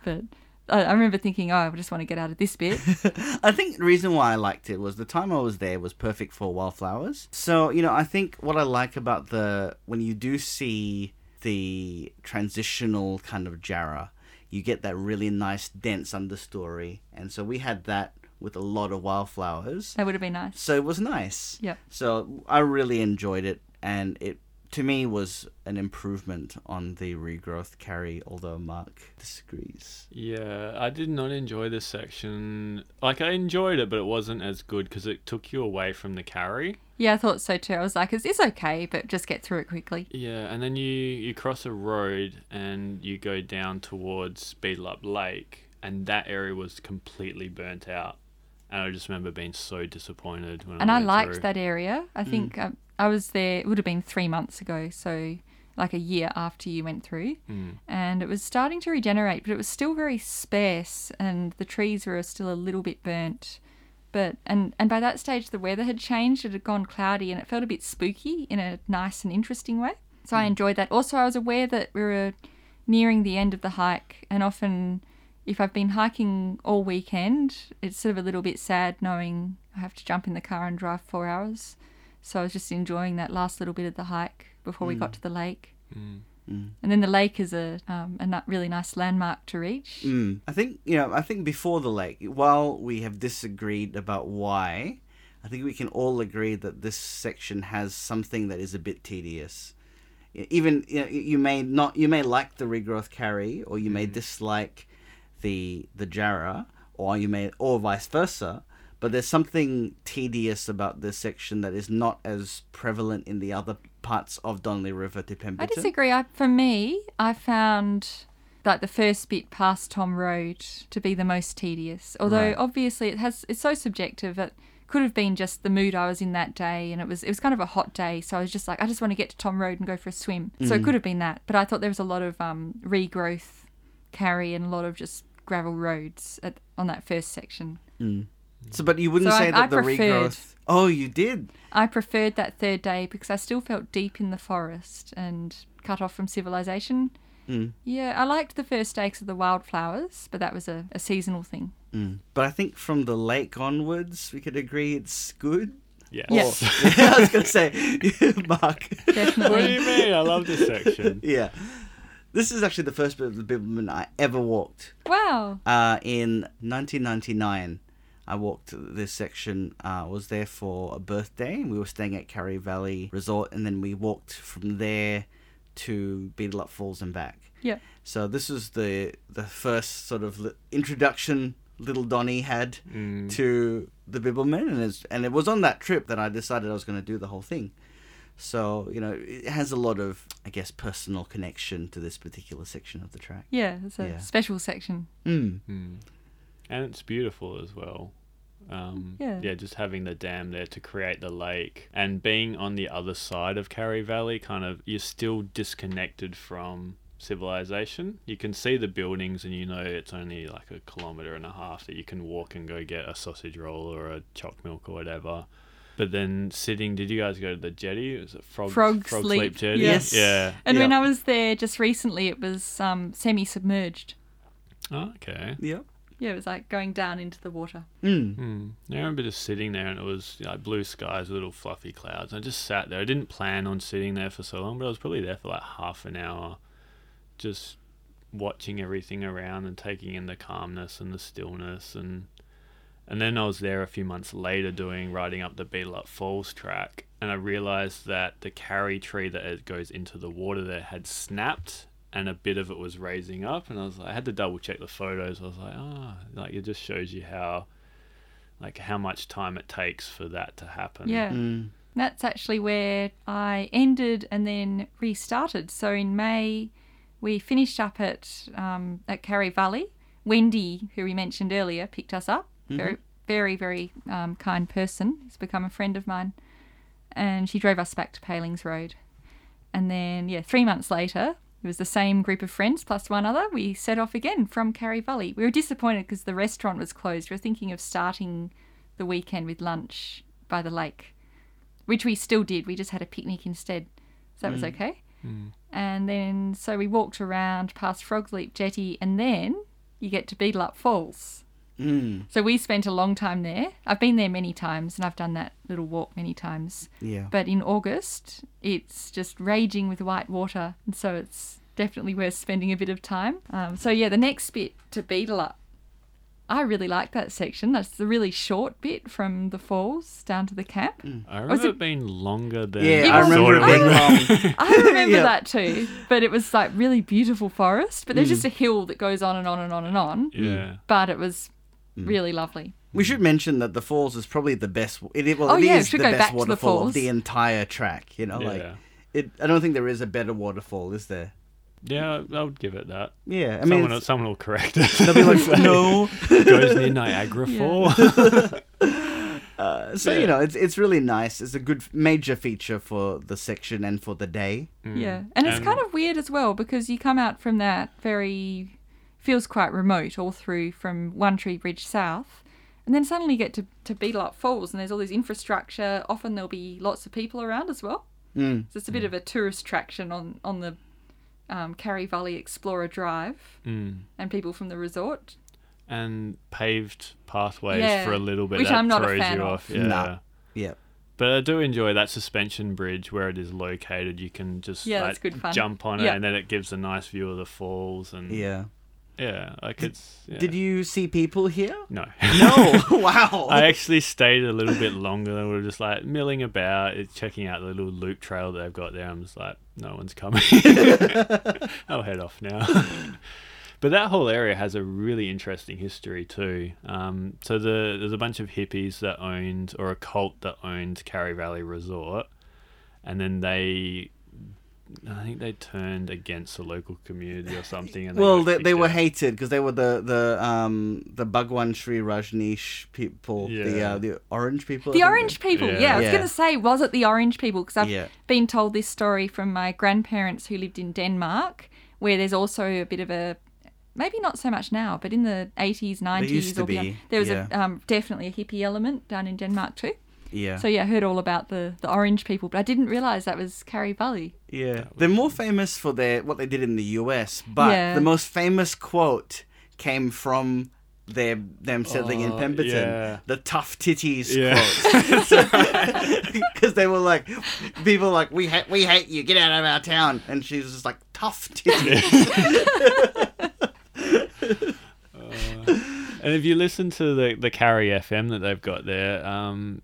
But I, I remember thinking, oh, I just want to get out of this bit. [LAUGHS] I think the reason why I liked it was the time I was there was perfect for wildflowers. So, you know, I think what I like about the when you do see the transitional kind of Jarrah, you get that really nice dense understory. And so we had that with a lot of wildflowers. that would have been nice. So it was nice. Yeah. So I really enjoyed it and it to me was an improvement on the regrowth karri, although Mark disagrees. Yeah, I did not enjoy this section. Like, I enjoyed it, but it wasn't as good because it took you away from the karri. Yeah, I thought so too. I was like, it's, it's okay, but just get through it quickly. Yeah, and then you you cross a road and you go down towards Beetle Lake, and that area was completely burnt out. And I just remember being so disappointed when I was and I I liked through. that area. I think um, I was there. It would have been three months ago, so like a year after you went through, Mm. and it was starting to regenerate, but it was still very sparse, and the trees were still a little bit burnt. But and and by that stage, the weather had changed. It had gone cloudy, and it felt a bit spooky in a nice and interesting way. So I enjoyed that. Also, I was aware that we were nearing the end of the hike, and often if I've been hiking all weekend, it's sort of a little bit sad knowing I have to jump in the car and drive four hours. So I was just enjoying that last little bit of the hike before we got to the lake. Mm. Mm. And then the lake is a um, a really nice landmark to reach. Mm. I think you know. I think before the lake, while we have disagreed about why, I think we can all agree that this section has something that is a bit tedious. Even you, know, you may not, you may like the regrowth karri, or you may dislike the the Jarrah, or you may, or vice versa. But there's something tedious about this section that is not as prevalent in the other parts of Donnelly River to Pemberton. I disagree. I, for me, I found like the first bit past Tom Road to be the most tedious. Although Right. obviously it has it's so subjective. It could have been just the mood I was in that day, and it was it was kind of a hot day, so I was just like, I just want to get to Tom Road and go for a swim. So it could have been that. But I thought there was a lot of um, regrowth karri and a lot of just gravel roads at, on that first section. Mm. So, but you wouldn't So say I- that I the preferred- regrowth. Oh, you did. I preferred that third day because I still felt deep in the forest and cut off from civilization. Mm. Yeah, I liked the first day of the wildflowers, but that was a, a seasonal thing. Mm. But I think from the lake onwards, we could agree it's good. Yes. Yes. [LAUGHS] I was going to say, [LAUGHS] Mark. what do Definitely. you mean? I love this section. [LAUGHS] yeah. This is actually the first bit of the Bibbulmun I ever walked. wow. Uh, in 1999, I walked this section. I uh, was there for a birthday. We were staying at Karri Valley Resort, and then we walked from there to Beedelup Falls and back. Yeah. So this was the the first sort of introduction little Donny had Mm. to the Bibbulmun, and it's, and it was on that trip that I decided I was going to do the whole thing. So you know, it has a lot of, I guess, personal connection to this particular section of the track. Yeah, it's a Yeah. special section. Mm. Mm. And it's beautiful as well. Um, Yeah. just having the dam there to create the lake and being on the other side of Karri Valley, kind of, you're still disconnected from civilization. You can see the buildings and you know it's only like a kilometer and a half that you can walk and go get a sausage roll or a choc milk or whatever. But then sitting, did you guys go to the jetty? Was it Frog, Frogleap, Jetty? yes. Yeah. And when I was there just recently, it was um, semi-submerged. Oh, okay. Yeah. Yeah, it was like going down into the water. Mm. Hmm. I remember just sitting there and it was like blue skies, little fluffy clouds. I just sat there. I didn't plan on sitting there for so long, but I was probably there for like half an hour, just watching everything around and taking in the calmness and the stillness and and then I was there a few months later doing riding up the Beedelup Falls track and I realized that the karri tree that goes into the water there had snapped and a bit of it was raising up and I was like, I had to double check the photos. I was like, oh, like it just shows you how like how much time it takes for that to happen. Yeah. Mm. That's actually where I ended and then restarted. So in May, we finished up at um, at Karri Valley. Wendy, who we mentioned earlier, picked us up. Very, very, very um, kind person. He's become a friend of mine, and she drove us back to Palings Road. And then, yeah, three months later, it was the same group of friends plus one other. We set off again from Karri Valley. We were disappointed because the restaurant was closed. We were thinking of starting the weekend with lunch by the lake which we still did. We just had a picnic instead. So that was Mm. okay. Mm. And then, so we walked around past Frogleap Jetty, and then you get to Beedelup Falls. Mm, So we spent a long time there. I've been there many times, and I've done that little walk many times. yeah. But in August, it's just raging with white water, and so it's definitely worth spending a bit of time. Um, so yeah, the next bit to Beedelup, I really like that section. That's the really short bit from the falls down to the camp. I Was remember it- it being longer than Yeah, It I remember it being long. [LAUGHS] I remember Yeah. that too, but it was like really beautiful forest. But there's Mm. just a hill that goes on and on and on and on. Yeah. But it was Mm. Really lovely. We should mention that the falls is probably the best. It, it- well, Oh, it yeah, is should the go best back to the waterfall falls. of the entire track. You know, like yeah. it. I don't think there is a better waterfall, is there? Yeah, I would give it that. Yeah, I mean, someone, will, it's- someone will correct [LAUGHS] us. they'll be like, [LAUGHS] no. goes near Niagara Yeah. Fall. [LAUGHS] Uh, so Yeah. you know, it's it's really nice. It's a good major feature for the section and for the day. Mm. Yeah, and it's kind of weird as well because you come out from that very feels quite remote all through from One Tree Bridge South, and then suddenly you get to to Beedelup Falls and there's all this infrastructure. Often there'll be lots of people around as well. Mm. So it's a bit of a tourist attraction on on the um, Karri Valley Explorer Drive, Mm. and people from the resort. And paved pathways Yeah, for a little bit. which that I'm not a fan you of. off. Yeah. Nah. Yeah. But I do enjoy that suspension bridge where it is located. You can just Yeah, like, good fun. jump on Yeah. it, and then it gives a nice view of the falls. And Yeah. Yeah, like it's. Yeah. Did you see people here? No. No. [LAUGHS] wow. I actually stayed a little bit longer than we were just like milling about, checking out the little loop trail that they've got there. I'm just like, no one's coming. [LAUGHS] I'll head off now. [LAUGHS] but that whole area has a really interesting history too. Um, so the, there's a bunch of hippies that owned, or a cult that owned Karri Valley Resort, and then they. I think they turned against the local community or something. And well, they, they were out. hated because they were the the um the Bhagwan Sri Rajneesh people, the uh, the orange people. The think orange people, Yeah. yeah. I was Yeah. going to say, was it the orange people? Because I've Yeah. been told this story from my grandparents who lived in Denmark, where there's also a bit of a, maybe not so much now, but in the 80s, 90s, used or beyond, there was yeah. a, um, definitely a hippie element down in Denmark too. Yeah. So yeah, I heard all about the, the orange people, but I didn't realise that was Karri Valley. Yeah, they're more famous for their what they did in the U.S., but Yeah. the most famous quote came from their them settling in Oh, Pemberton. yeah. The tough titties Yeah. quote, [LAUGHS] [LAUGHS] because they were like, people were like we hate we hate you, get out of our town, and she was just like tough titties. [LAUGHS] And if you listen to the the Carry FM that they've got there, um,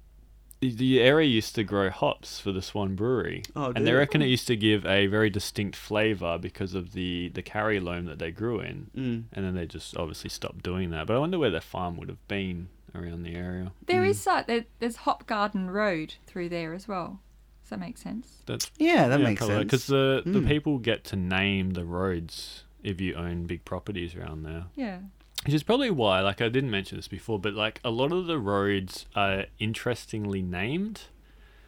the, the area used to grow hops for the Swan Brewery, Oh, and they reckon it used to give a very distinct flavour because of the the karri loam that they grew in. Mm. And then they just obviously stopped doing that. But I wonder where their farm would have been around the area. There is like there, there's Hop Garden Road through there as well. Does that make sense? That's Yeah, that makes sense. because the the Mm. people get to name the roads if you own big properties around there. Yeah. Which is probably why, like I didn't mention this before, but like a lot of the roads are interestingly named.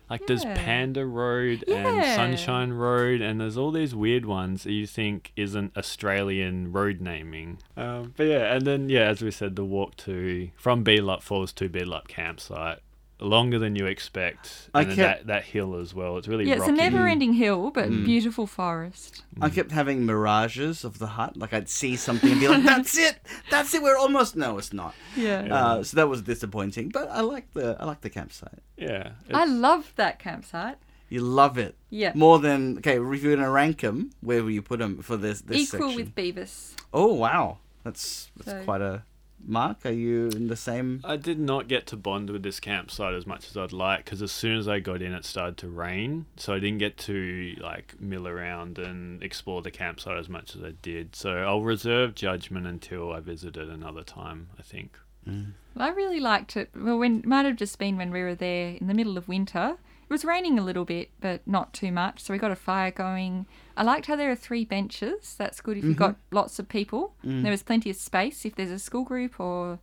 Like there's Panda Road and Yeah. Sunshine Road, and there's all these weird ones that you think isn't Australian road naming. Um, but yeah, and then yeah, as we said, the walk to from Beelup Falls to Beelup campsite longer than you expect, I and kept- that that hill as well. It's really Yeah, it's a never-ending hill, but beautiful forest. I kept having mirages of the hut. Like I'd see something and be like, "That's it, that's it. We're almost." No, it's not. Yeah. Uh, so that was disappointing. But I like the I like the campsite. Yeah, I love that campsite. You love it. Yeah. More than okay. If you're gonna rank them, where will you put them for this this Equal section? with Beavis. Oh wow, that's that's So- quite a mark. Are you in the same? I did not get to bond with this campsite as much as I'd like because as soon as I got in, it started to rain, so I didn't get to like mill around and explore the campsite as much as I did. So I'll reserve judgment until I visit it another time. I think. Mm. I really liked it. Well, when it might have just been when we were there in the middle of winter. It was raining a little bit, but not too much. So we got a fire going. I liked how there are three benches. That's good if you've got lots of people. There was plenty of space if there's a school group or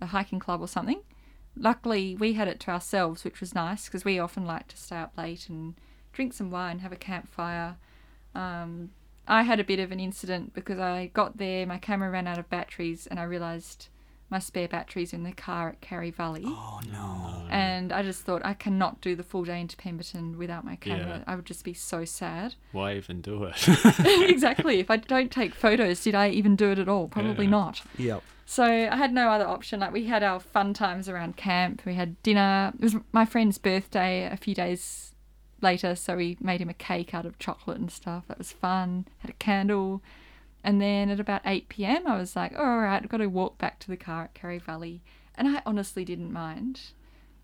a hiking club or something. Luckily, we had it to ourselves, which was nice because we often like to stay up late and drink some wine, have a campfire. Um, I had a bit of an incident because I got there, my camera ran out of batteries, and I realised my spare batteries in the car at Karri Valley. Oh no. And I just thought I cannot do the full day into Pemberton without my camera. Yeah. I would just be so sad. [LAUGHS] Why even do it? [LAUGHS] [LAUGHS] exactly. If I don't take photos, did I even do it at all? Probably Yeah. not. Yep. So I had no other option. Like we had our fun times around camp. We had dinner. It was my friend's birthday a few days later, so we made him a cake out of chocolate and stuff. That was fun. Had a candle. And then at about 8 p.m., I was like, oh, all right, I've got to walk back to the car at Karri Valley. And I honestly didn't mind.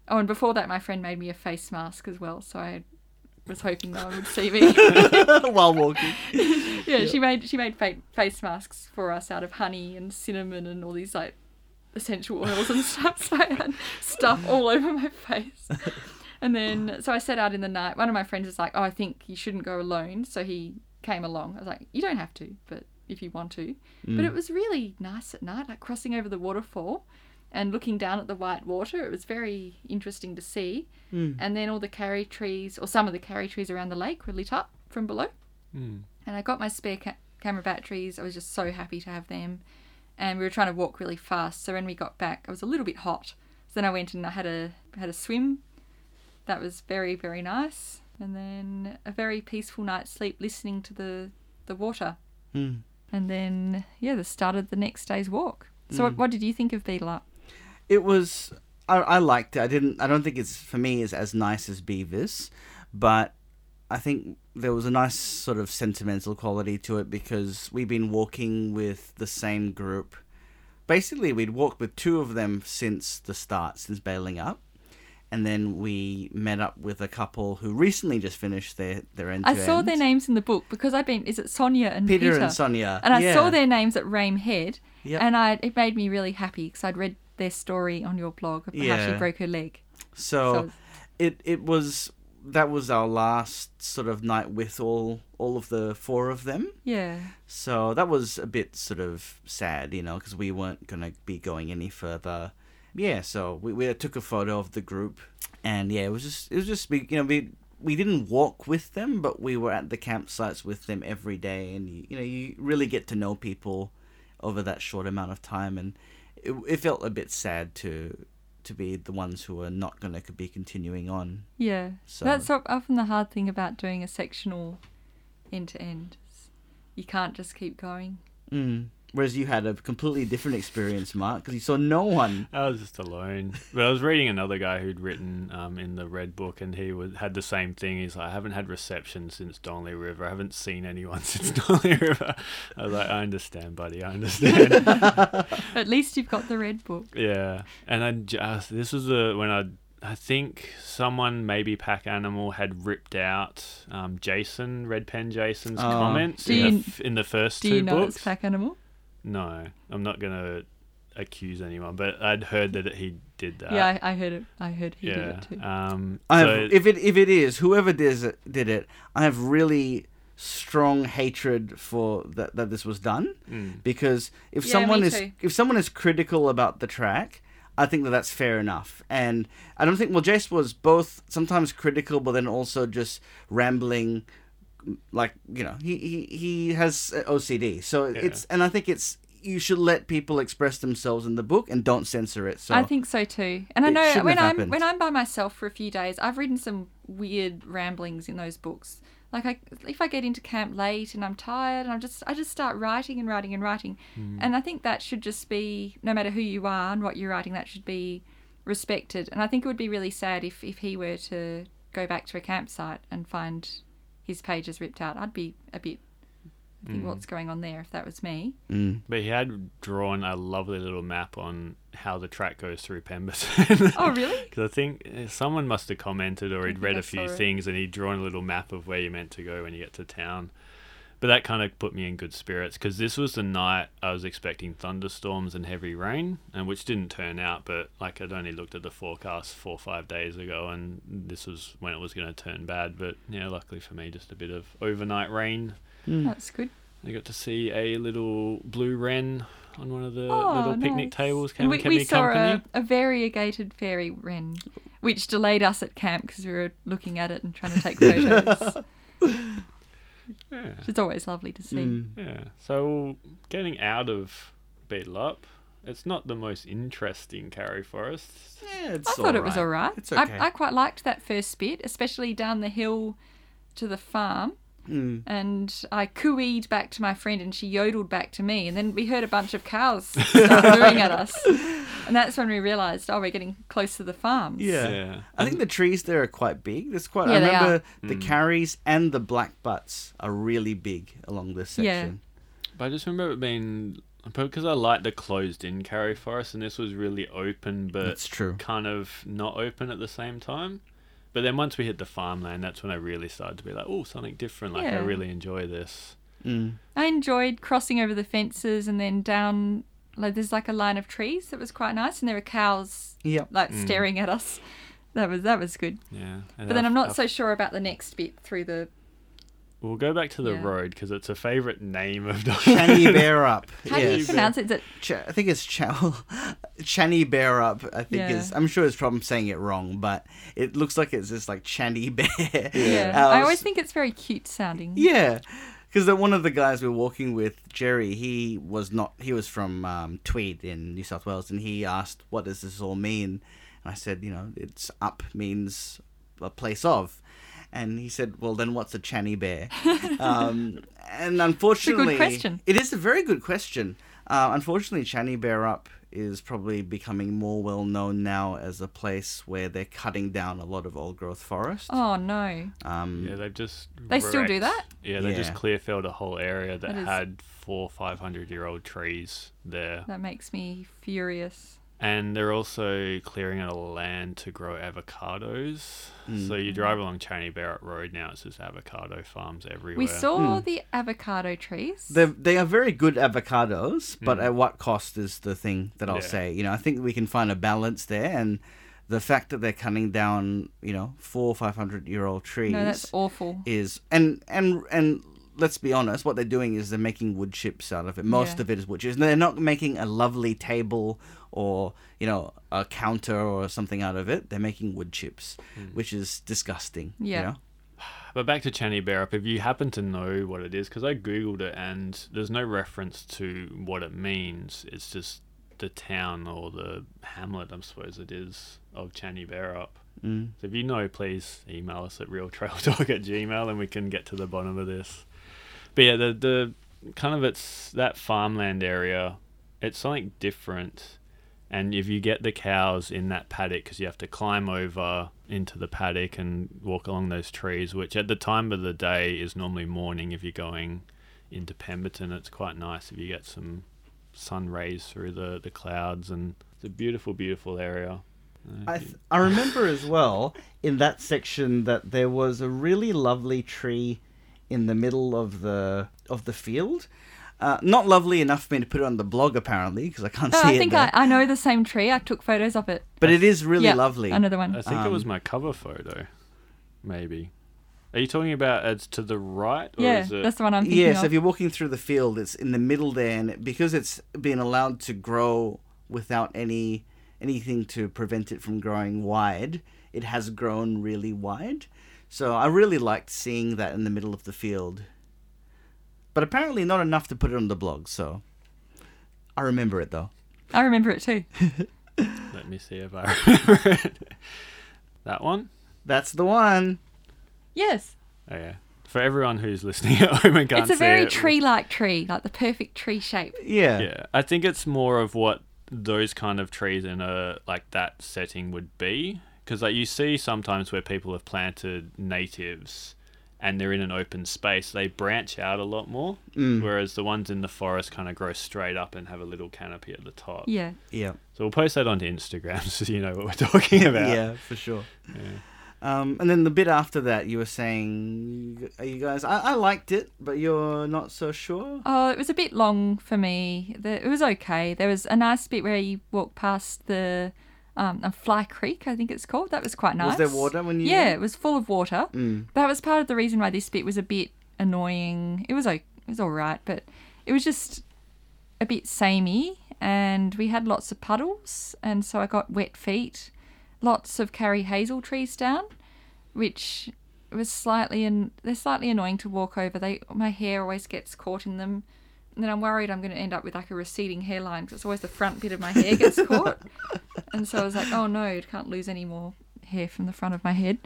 Oh, and before that, my friend made me a face mask as well, so I was hoping no one would see me. [LAUGHS] While walking. [LAUGHS] yeah, she made she made fa- face masks for us out of honey and cinnamon and all these like essential oils and stuff. So I had stuff all over my face. [LAUGHS] And then so I set out in the night. One of my friends was like, "Oh, I think you shouldn't go alone." So he came along. I was like, "You don't have to, but if you want to." But it was really nice at night, like crossing over the waterfall and looking down at the white water. It was very interesting to see. And then all the karri trees, or some of the karri trees around the lake, were lit up from below Hmm. and I got my spare ca- camera batteries. I was just so happy to have them, and we were trying to walk really fast. So when we got back, I was a little bit hot. So then I went and I had a had a swim. That was very very nice, and then a very peaceful night's sleep, listening to the the water, Mm. And then yeah, the start of the next day's walk. So what, mm. what did you think of Beedelup? It was. I, I liked it. I didn't. I don't think it's for me is as nice as Beavis, but I think there was a nice sort of sentimental quality to it because we've been walking with the same group. Basically, we'd walked with two of them since the start, since Balingup, and then we met up with a couple who recently just finished their their end. I saw their names in the book because I've been. Is it Sonia and Peter, Peter? and Sonia, And I yeah. saw their names at Rame Head, Yep. and I it made me really happy because I'd read their story on your blog of how she broke her leg. So, So- it it was that was our last sort of night with all all of the four of them. Yeah, So that was a bit sort of sad, you know, because we weren't gonna be going any further. Yeah, so we, we took a photo of the group, and yeah, it was just it was just you know we we didn't walk with them, but we were at the campsites with them every day, and you, you know you really get to know people over that short amount of time, and it, it felt a bit sad to to be the ones who are not gonna be continuing on. yeah. So- That's often the hard thing about doing a sectional end to end. You can't just keep going. Mm. Whereas you had a completely different experience, Mark, because you saw no one. I was just alone. But I was reading another guy who'd written um, in the Red Book, and he was, had the same thing. He's like, I haven't had reception since Donnelly River. I haven't seen anyone [LAUGHS] since Donnelly River. I was like, I understand, buddy. I understand. [LAUGHS] At least you've got the red book. yeah. And I just, this was the, when I, I think someone, maybe Pack Animal, had ripped out um, Jason, Red Pen Jason's Oh. comments in, you- the, f- in the first Do two you know books. it's pack animal? No, I'm not going to accuse anyone, but I'd heard that he did that. yeah, I, I heard it. I heard he did it too. Um, I so- have, if it if it is whoever did it, did it, I have really strong hatred for that that this was done Mm. because if Yeah, someone is too. if someone is critical about the track, I think that that's fair enough. And I don't think well, Jace was both sometimes critical, but then also just rambling. Like you know, he he, he has OCD, so it's and I think it's you should let people express themselves in the book and don't censor it. So I think so too. And I know when I'm happened. when I'm by myself for a few days, I've written some weird ramblings in those books. Like I, if I get into camp late and I'm tired, and I just I just start writing and writing and writing, hmm. and I think that should just be no matter who you are and what you're writing, that should be respected. And I think it would be really sad if if he were to go back to a campsite and find his pages ripped out. I'd be a bit. I think what's going on there if that was me. Mm. But he had drawn a lovely little map on how the track goes through Pemberton. [LAUGHS] Oh really? [LAUGHS] Because I think uh, someone must have commented or he'd read a few saw it. things and he'd drawn a little map of where you're meant to go when you get to town. But that kind of put me in good spirits because this was the night I was expecting thunderstorms and heavy rain, and which didn't turn out. But like I'd only looked at the forecast four or five days ago, and this was when it was going to turn bad. But yeah, luckily for me, just a bit of overnight rain. Hmm. That's good. I got to see a little blue wren on one of the Oh, little picnic nice. tables. And Came, we, kept we saw company. a, a variegated fairy wren, which delayed us at camp because we were looking at it and trying to take [LAUGHS] photos. [LAUGHS] Yeah. It's always lovely to see. Mm. Yeah. So getting out of Beedelup, it's not the most interesting Karri Forest. Yeah, it's I thought it was alright. all right. It's okay. I, I quite liked that first bit, especially down the hill to the farm. Mm. And I cooeyed back to my friend, and she yodeled back to me. And then we heard a bunch of cows [LAUGHS] start mooing at us, and that's when we realised, oh, we're getting close to the farms. Yeah. Yeah. I think the trees there are quite big. There's quite. I Yeah, they remember Mm. the karris and the black butts are really big along this section. Yeah. section. But I just remember it being because I like the closed-in Karri Forest, and this was really open, but it's true. kind of not open at the same time. But then once we hit the farmland, that's when I really started to be like, oh, something different. Like I really enjoy this. Mm. I enjoyed crossing over the fences and then down. Like there's like a line of trees that was quite nice, and there were cows Yep. like Mm. staring at us. That was that was good. Yeah. And But then I'm not our- so sure about the next bit through the. We'll go back to the Yeah. road because it's a favourite name of Dr. Channy [LAUGHS] Bear Up. How do you pronounce it? Is it Ch- I think it's Ch- [LAUGHS] Channybearup. I think Yeah. is. I'm sure it's probably saying it wrong, but it looks like it's just like Channy Bear. Yeah. Uh, [LAUGHS] I always think it's very cute sounding. Yeah, because one of the guys we're walking with, Jerry, he was not. He was from um, Tweed in New South Wales, and he asked, "What does this all mean?" And I said, "You know, it's up means a place of." And he said, "Well, then what's a channy bear?" [LAUGHS] um, and unfortunately, question. It is a very good question. Uh, unfortunately, Channybearup is probably becoming more well known now as a place where they're cutting down a lot of old growth forest. Oh no. Um, Yeah, they've just. They still do that? Yeah, they just Yeah. clear felled a whole area that That is- had four, five hundred year old trees there. That makes me furious. And they're also clearing out a land to grow avocados. So you mm. drive along Channybearup Road now, it's just avocado farms everywhere. We saw hmm. the avocado trees. They they are very good avocados, but hmm. at what cost is the thing that I'll Yeah. say. You know, I think we can find a balance there, and the fact that they're cutting down, you know, four five hundred year old trees no, that's awful. is and and and let's be honest, what they're doing is they're making wood chips out of it. Most Yeah. of it is wood chips. And They're not making a lovely table or you know a counter or something out of it. They're making wood chips, which is disgusting. you Yeah. know? But back to Channybearup, if you happen to know what it is, because I googled it and there's no reference to what it means. It's just the town or the hamlet, I suppose it is, of Channybearup. Mm. So if you know, please email us at realtrailtalk at gmail and we can get to the bottom of this. But yeah, the the kind of it's that farmland area. It's something different, and if you get the cows in that paddock, because you have to climb over into the paddock and walk along those trees, which at the time of the day is normally morning. If you're going into Pemberton, it's quite nice if you get some sun rays through the the clouds, and it's a beautiful, beautiful area. I th- I remember as well in that section that there was a really lovely tree in the middle of the of the field. Uh, not lovely enough for me to put it on the blog apparently because I can't No, see it. I think there. I, I know the same tree. I took photos of it. But it is really yeah, lovely. Another one. I think it was Um, my cover photo, maybe. Are you talking about as to the right, or yeah, is it? that's the one I'm thinking Yes, of. if you're walking through the field, it's in the middle there, and because it's been allowed to grow without any anything to prevent it from growing wide, it has grown really wide. So I really liked seeing that in the middle of the field. But apparently not enough to put it on the blog, so I remember it though. I remember it too. [LAUGHS] Let me see if I remember it. That one. That's the one. Yes. Oh yeah. For everyone who's listening at home and can't it's a very it, tree-like tree, like the perfect tree shape. Yeah. Yeah, I think it's more of what those kind of trees in a like that setting would be, because like you see sometimes where people have planted natives, and they're in an open space, they branch out a lot more, Mm. whereas the ones in the forest kind of grow straight up and have a little canopy at the top. Yeah. Yeah. So we'll post that onto Instagram [LAUGHS] so you know what we're talking about. Yeah, for sure. Yeah. Um, and then the bit after that, you were saying, are you guys? I, I liked it, but you're not so sure. Oh, it was a bit long for me. The, it was okay. There was a nice bit where you walk past the um, a Fly Creek, I think it's called. That was quite nice. Was there water when you? Yeah, it was full of water. Mm. That was part of the reason why this bit was a bit annoying. It was o- it was all right, but it was just a bit samey, and we had lots of puddles, and so I got wet feet. Lots of karri hazel trees down, which was slightly and they're slightly annoying to walk over. They my hair always gets caught in them. And then I'm worried I'm going to end up with like a receding hairline because it's always the front bit of my hair gets [LAUGHS] caught. And so I was like, oh no, I can't lose any more hair from the front of my head.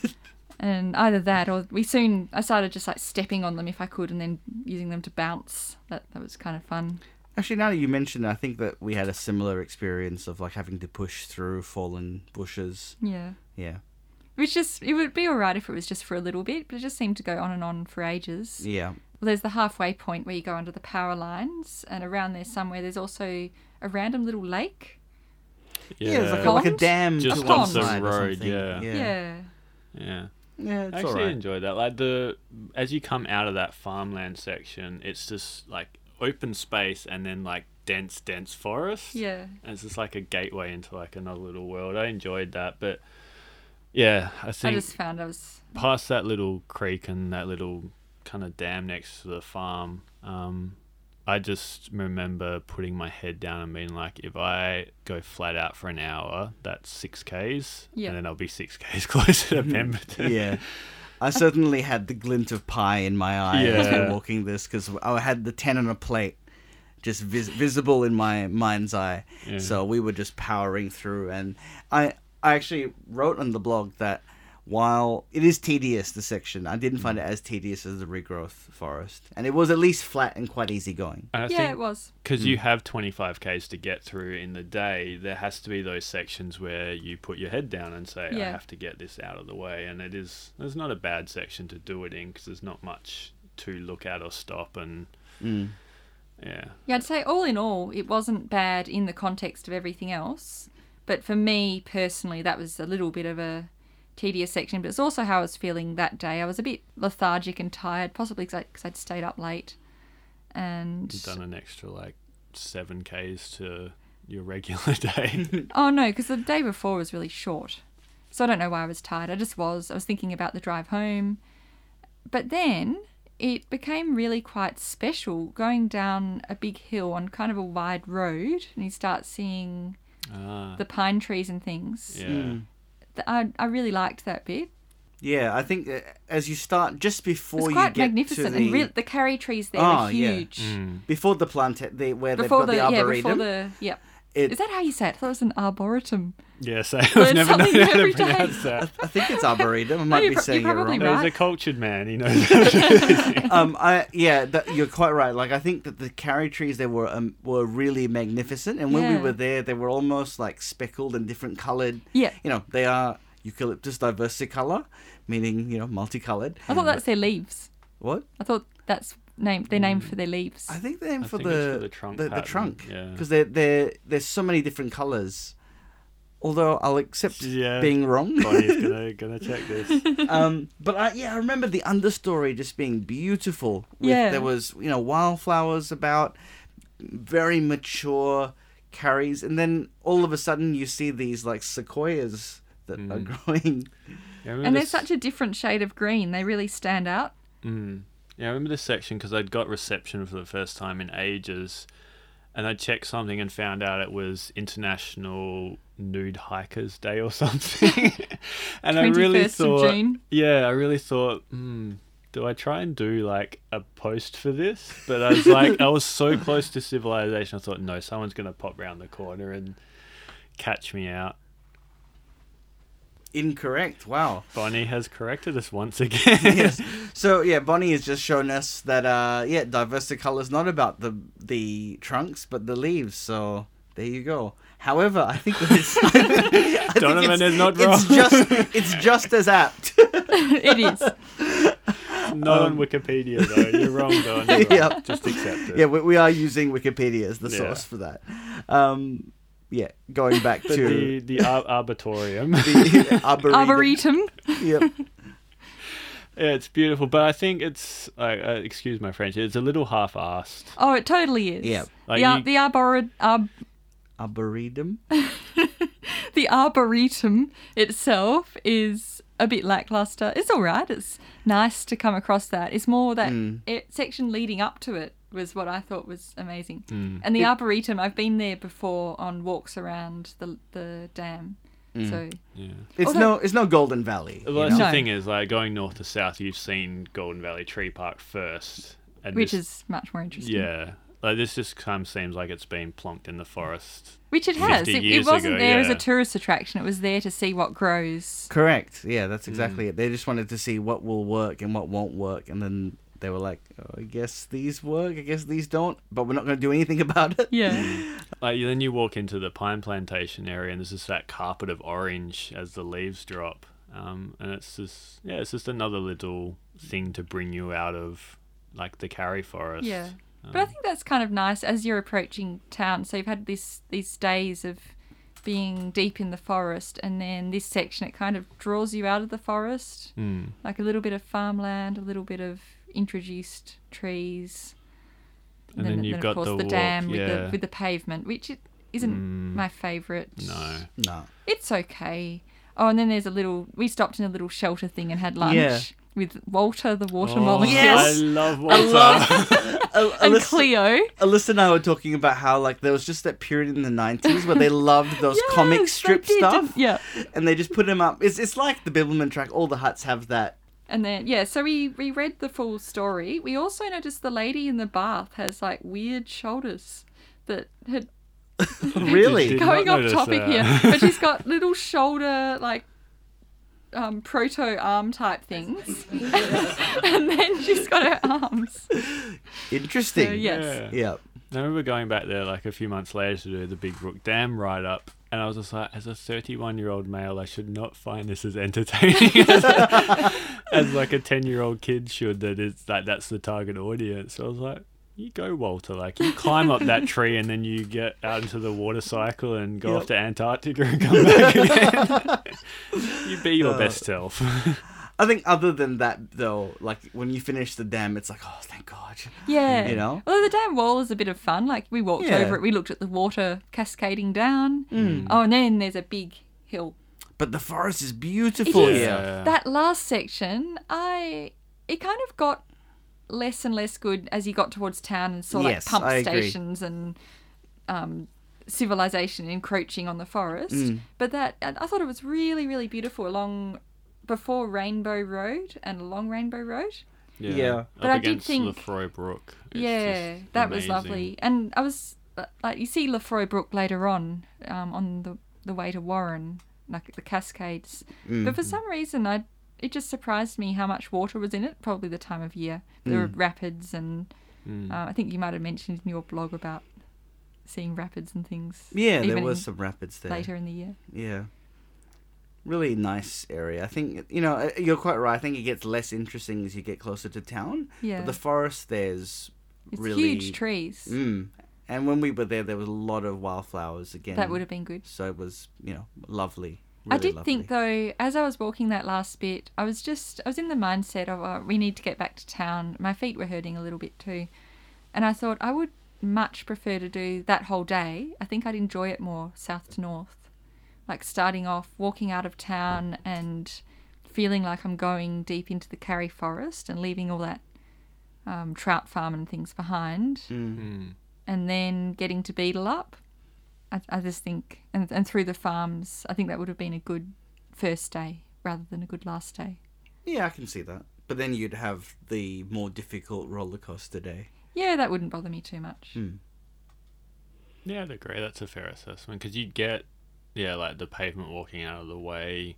[LAUGHS] and either that or we soon, I started just like stepping on them if I could and then using them to bounce. That, that was kind of fun. Actually, now that you mentioned, it, I think that we had a similar experience of like having to push through fallen bushes. Yeah. Yeah. Which just, it would be alright if it was just for a little bit, but it just seemed to go on and on for ages. Yeah. Well, there's the halfway point where you go under the power lines, and around there somewhere there's also a random little lake. Yeah, it's like, a, like a dam Just to one off the road, something. yeah. Yeah. Yeah. yeah. Yeah, I actually alright. enjoyed that. Like the as you come out of that farmland section, it's just like open space and then like dense, dense forest. Yeah. And it's just like a gateway into like another little world. I enjoyed that, but yeah, I I think just found I was. past that little creek and that little kind of dam next to the farm, um, I just remember putting my head down and being like, if I go flat out for an hour, that's six k's, Yeah. and then I'll be six k's [LAUGHS] closer to mm-hmm. Pemberton. yeah. I certainly had the glint of pie in my eye as we Yeah. were walking this because I had the 10 on a plate just vis- visible in my mind's eye. Yeah. So we were just powering through. And I, I actually wrote on the blog that while it is tedious, the section, I didn't find it as tedious as the regrowth forest. And it was at least flat and quite easy going. And I yeah, think it was. because you have 25 k's to get through in the day there has to be those sections where you put your head down and say i have to get this out of the way and it is there's not a bad section to do it in because there's not much to look at or stop and Mm. yeah Yeah, I'd say all in all, it wasn't bad in the context of everything else. But for me personally, that was a little bit of a tedious section. But it's also how I was feeling that day. I was a bit lethargic and tired, possibly because I'd stayed up late. And you've done an extra like 7 k's to your regular [LAUGHS] day [LAUGHS] oh no, because the day before was really short. So I don't know why I was tired. I just was. I was thinking about the drive home. But then it became really quite special going down a big hill on kind of a wide road and you start seeing ah, the pine trees and things. yeah Mm. Th- I, I really liked that bit. Yeah, I think uh, as you start, just It's before you quite get magnificent to the... and real the karri trees there Oh, are yeah. huge. Mm. Before the plant, the, where Before they've got the yeah, arboretum. before the yep. It, Is that how you say it? I thought it was an arboretum. yes i've Learn never known how to every day. pronounce that I think it's arboretum. I [LAUGHS] might you're be pro- saying you're it wrong. probably there's a cultured man he knows how to do this. um, I yeah, that, you're quite right. Like I think that the karri trees they were um, were really magnificent, and when we were there, they were almost like speckled and different colored. Yeah. You know, they are eucalyptus diversicolor, meaning you know multicolored. I thought that's their leaves. What? I thought that's named they're named for their leaves. I think they're named I for the, for the trunk the, pattern, trunk. yeah. Because they're, they're, there's so many different colors. Although I'll accept Yeah. being wrong. Bonnie's gonna [LAUGHS] gonna check this [LAUGHS] um, but I, yeah, I remember the understory just being beautiful. With, Yeah. There was, you know, wildflowers about, very mature karris, and then all of a sudden you see these like sequoias that are Mm. [LAUGHS] growing. Yeah, and they're this- such a different shade of green. They really stand out. Mm. Yeah, I remember this section because I'd got reception for the first time in ages, and I checked something and found out it was International Nude Hikers Day or [LAUGHS] something. [LAUGHS] and I really 21st of thought, yeah, I really thought, hmm, do I try and do like a post for this? But I was like, I was so close to civilization. I thought, no, someone's gonna pop round the corner and catch me out. Incorrect. Wow. Bonnie has corrected us once again. [LAUGHS] yes. [LAUGHS] So yeah, Bonnie has just shown us that uh yeah, diversicolor is not about the the trunks but the leaves. So there you go. However, I think that it's [LAUGHS] I think Donovan it's- is not wrong. It's wrong. just it's just as apt. it is. Not on Um, Wikipedia though. You're wrong, Don. You're wrong. Yep. Just accept it. yeah, we, we are using Wikipedia as the Yeah. source for that. Um, yeah, going back But to the the ar- arbitorium. [LAUGHS] the arboretum. Arboretum. Yep. yeah, it's beautiful, but I think it's uh, uh, excuse my French. It's a little half-assed. Oh, it totally is. Yeah. Like the, ar- you- the arbor- arb- Arboretum. [LAUGHS] the arboretum itself is a bit lackluster. It's all right. It's nice to come across that. It's more that Mm. it, section leading up to it was what I thought was amazing. Mm. And the arboretum, I've been there before on walks around the the dam. Mm. So Yeah. It's Although- no, it's no Golden Valley. Well, that's know? the No. thing is, like going north to south, you've seen Golden Valley Tree Park first, And which this- is much more interesting. yeah. Like this just kind of seems like it's been plonked in the forest. Which it has. 50 It, it wasn't ago, there as a tourist attraction. It was there to see what grows. Correct. Yeah, that's Mm. exactly it. They just wanted to see what will work and what won't work, and then they were like, oh, "I guess these work. I guess these don't." But we're not going to do anything [LAUGHS] about it. Yeah. Like then you walk into the pine plantation area, and there's just that carpet of orange as the leaves drop, um, and it's just yeah, it's just another little thing to bring you out of like the Karri Forest. Yeah. But I Um, think that's kind of nice as you're approaching town. So you've had this these days of being deep in the forest, and then this section it kind of draws you out of the forest, mm, like a little bit of farmland, a little bit of introduced trees, And then you've of got course the the, walk, dam with the with the pavement, which it isn't Mm. my favourite. no. No. It's okay. Oh, and then there's a little. We stopped in a little shelter thing and had lunch Yeah. with Walter, the water Oh, molecule, Yes! I love I Walter. love- [LAUGHS] and Alyssa, Cleo. Alyssa and I were talking about how like there was just that period in the '90s where they loved [LAUGHS] those comic Yes, they strip did, stuff, Yeah. and they just put them up. It's it's like the Bibbulmun track. All the huts have that. And then yeah, so we we read the full story. We also noticed the lady in the bath has like weird shoulders that had [LAUGHS] [LAUGHS] really? Going off topic that. here, but she's got little shoulder like um, proto arm type things, [LAUGHS] and then she's got her arms. Interesting. So, yes. Yeah. Yeah. I remember going back there like a few months later to do the Big Brook Dam write up, and I was just like, as a 31 year old male, I should not find this as entertaining as, [LAUGHS] as like a 10 year old kid should. That is like that's the target audience. So I was like, you go, Walter. Like you climb up that tree, and then you get out into the water cycle and go Yep. off to Antarctica and come back [LAUGHS] again. [LAUGHS] you be your Uh, best self. I think other than that though, like when you finish the dam, it's like, oh, thank God. Yeah, You know? Well, the dam wall is a bit of fun. Like we walked Yeah. over it, we looked at the water cascading down. Mm. Oh, and then there's a big hill But the forest is beautiful is. here. That last section, I it kind of got less and less good as you got towards town and saw Yes, like pump I agree. stations and um, civilization encroaching on the forest. Mm. But that I I thought it was really really beautiful along before Rainbow Road and along Rainbow Road. Yeah. Up But I did think- Lefroy Brook. It's yeah, just that was lovely. And I was like, you see Lefroy Brook later on um, on the the way to Warren, like the Cascades. Mm. But for some reason, I it just surprised me how much water was in it. Probably the time of year. There were rapids, and Mm. uh, I think you might have mentioned in your blog about seeing rapids and things. Yeah, there even was some rapids there. later in the year. Yeah. Really nice area. I think you know uh, you're quite right. I think it gets less interesting as you get closer to town. Yeah, But the forest there's it's really huge trees. Mm. And when we were there, there was a lot of wildflowers again. That would have been good. So it was you know lovely. I really did think though, as I was walking that last bit, I was just I was in the mindset of uh, we need to get back to town. My feet were hurting a little bit too, and I thought I would much prefer to do that whole day. I think I'd enjoy it more south to north, like starting off walking out of town and feeling like I'm going deep into the Karri Forest and leaving all that um, trout farm and things behind, Mm. Mm. and then getting to Beedelup. I, I just think, and, and through the farms, I think that would have been a good first day rather than a good last day. Yeah, I can see that. But then you'd have the more difficult roller coaster day. Yeah, that wouldn't bother me too much. Mm. Yeah, I'd agree. That's a fair assessment because you'd get, yeah, like the pavement walking out of the way.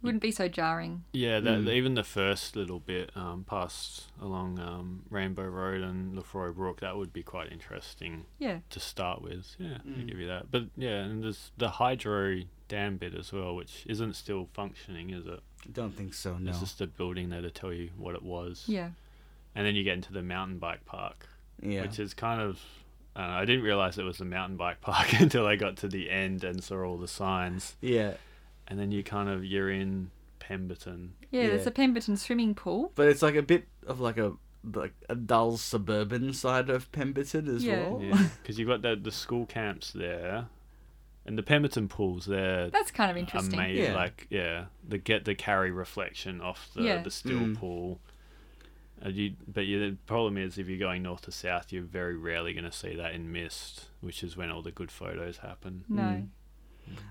Wouldn't be so jarring. Yeah, that Mm. even the first little bit um, past along um, Rainbow Road and Lefroy Brook, that would be quite interesting Yeah. to start with. Yeah, I Mm. give you that. But yeah, and there's the hydro dam bit as well, which isn't still functioning, is it? I don't think so. No. It's just a building there to tell you what it was. Yeah. And then you get into the mountain bike park. Yeah. which is kind of uh, I didn't realize it was a mountain bike park [LAUGHS] until I got to the end and saw all the signs, Yeah. and then you kind of you're in Pemberton. Yeah, there's a Pemberton swimming pool. But it's like a bit of like a like a dull suburban side of Pemberton as Yeah. well. Yeah, [LAUGHS] because you've got the the school camps there, and the Pemberton pools there. That's kind of interesting. Amazing, Yeah. like yeah, the get the karri reflection off the Yeah. the still Mm. pool. And you, but you, the problem is if you're going north to south, you're very rarely going to see that in mist, which is when all the good photos happen. No. Mm.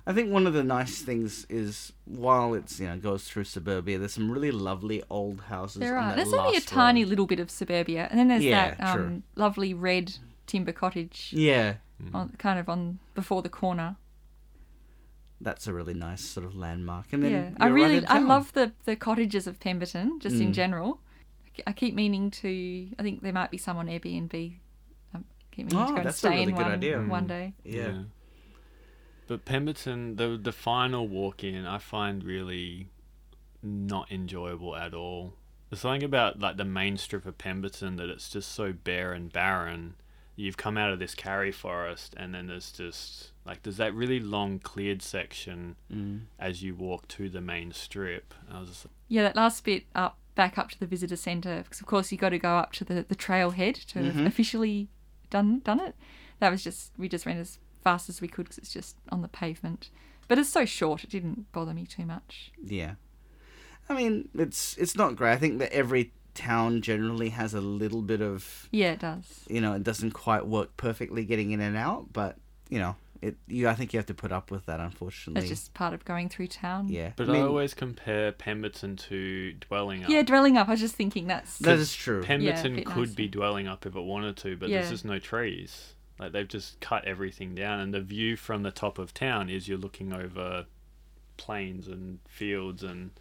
I think one of the nice things is while it's you know goes through suburbia, there's some really lovely old houses. There on are. that There's only a last tiny row. little bit of suburbia, and then there's Yeah, that um, lovely red timber cottage, Yeah, on, kind of on before the corner. that's a really nice sort of landmark. And then yeah, I you're right really, in I love the the cottages of Pemberton, just in Mm. general. I keep meaning to. I think there might be some on Airbnb. I keep meaning Oh, to go and that's a stay really in good one idea. one Mm. day. Yeah. But Pemberton, the the final walk in, I find really not enjoyable at all. There's something about like the main strip of Pemberton that it's just so bare and barren. You've come out of this karri forest, and then there's just like there's that really long cleared section Mm. as you walk to the main strip. I was just Yeah, that last bit up, back up to the visitor centre, because of course you got to go up to the the trailhead to Mhm. officially done done it. That was just we just ran as fast as we could because it's just on the pavement. But it's so short, it didn't bother me too much. Yeah. I mean, it's it's not great. I think that every town generally has a little bit of Yeah, it does. you know, it doesn't quite work perfectly getting in and out, but you know, it you I think you have to put up with that unfortunately. It's just part of going through town. yeah. But I I, always compare Pemberton to Dwellingup. Yeah, Dwellingup. I was just thinking that's that is true. Pemberton bit could nicer. be Dwellingup if it wanted to, but Yeah. there's just no trees. Like they've just cut everything down, and the view from the top of town is you're looking over plains and fields and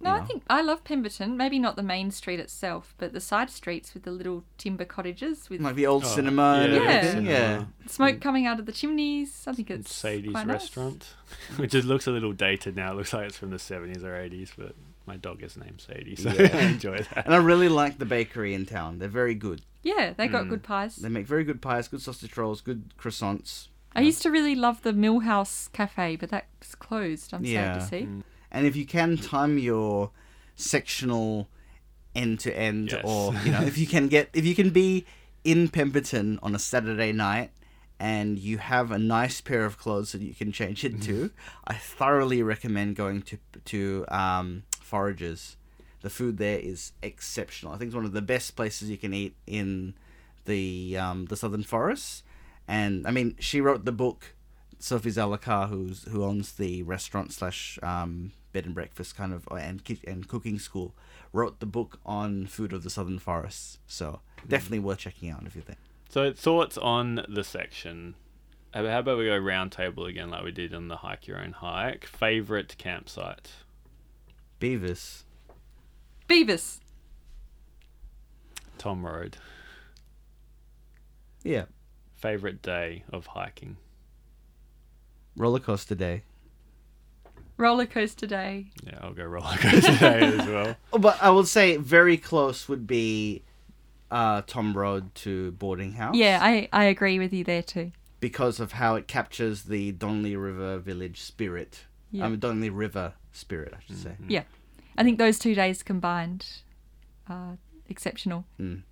No, you I know. think I love Pemberton. Maybe not the main street itself, but the side streets with the little timber cottages with like the old Oh, cinema and yeah. everything. cinema. Yeah. smoke coming out of the chimneys. I think it's Sadie's quite nice. restaurant, [LAUGHS] which just looks a little dated now. It looks like it's from the 70s or 80s, but my dog is named Sadie, so Yeah. [LAUGHS] I enjoy that. And I really like the bakery in town. They're very good. Yeah, they got Mm. good pies. They make very good pies, good sausage rolls, good croissants. I used to really love the Millhouse Cafe, but that's closed. I'm Yeah. sad to see. Mm. And if you can time your sectional end to end, Yes. or [LAUGHS] you know, if you can get, if you can be in Pemberton on a Saturday night, and you have a nice pair of clothes that you can change into, I thoroughly recommend going to to um, Forages. The food there is exceptional. I think it's one of the best places you can eat in the um, the Southern Forests. And I mean, she wrote the book. Sophie Zalokar, who's who owns the restaurant slash um, bed and breakfast kind of and and cooking school, wrote the book on food of the Southern Forests. So hmm. definitely worth checking out if you're there. So thoughts on the section? How how about we go round table again, like we did on the hike your own hike? Favorite campsite? Beavis. Beavis. Tom Road. Yeah. Favorite day of hiking? Roller coaster day. Roller coaster day. Yeah, I'll go roller coaster day as [LAUGHS] well. But I would say very close would be uh, Tom Road to boarding house. Yeah, I, I agree with you there too. because of how it captures the Donnelly River village spirit. Yeah. I mean, Donnelly River spirit, I should say. Yeah. I think those two days combined are exceptional. Mm.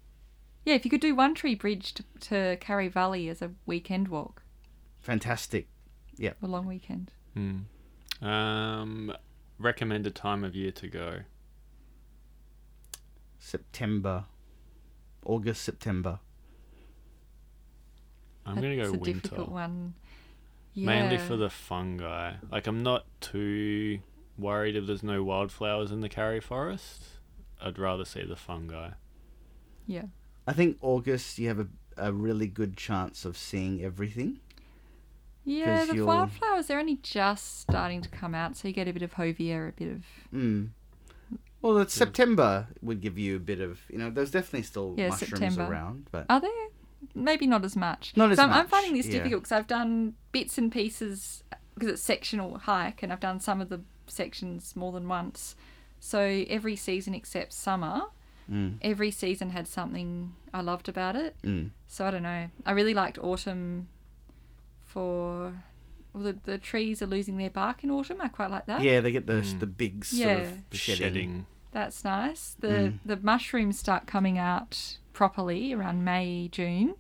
Yeah, if you could do One Tree Bridge to, to Karri Valley as a weekend walk, Fantastic. Yeah. A long weekend. Hmm. Um, recommended time of year to go. September, August, September. I'm gonna That's go a winter. difficult one. Yeah. Mainly for the fungi. Like I'm not too worried if there's no wildflowers in the Karri Forest. I'd rather see the fungi. Yeah. I think August you have a, a really good chance of seeing everything. Yeah, 'Cause the you'll- wildflowers, they're only just starting to come out, so you get a bit of hovea, a bit of. Mm. Well, it's September would give you a bit of, you know, there's definitely still Yeah, mushrooms September. around, but Are there? Maybe not as much. Not as so I'm, I'm finding this yeah. difficult because I've done bits and pieces because it's sectional hike, and I've done some of the sections more than once. So every season except summer, mm, every season had something I loved about it. mm. So I don't know. I really liked autumn for well, the the trees are losing their bark in autumn. I quite like that. yeah, they get the Mm. the big sort Yeah. of shedding. Shedding. That's nice. The Mm. the mushrooms start coming out properly around May, June.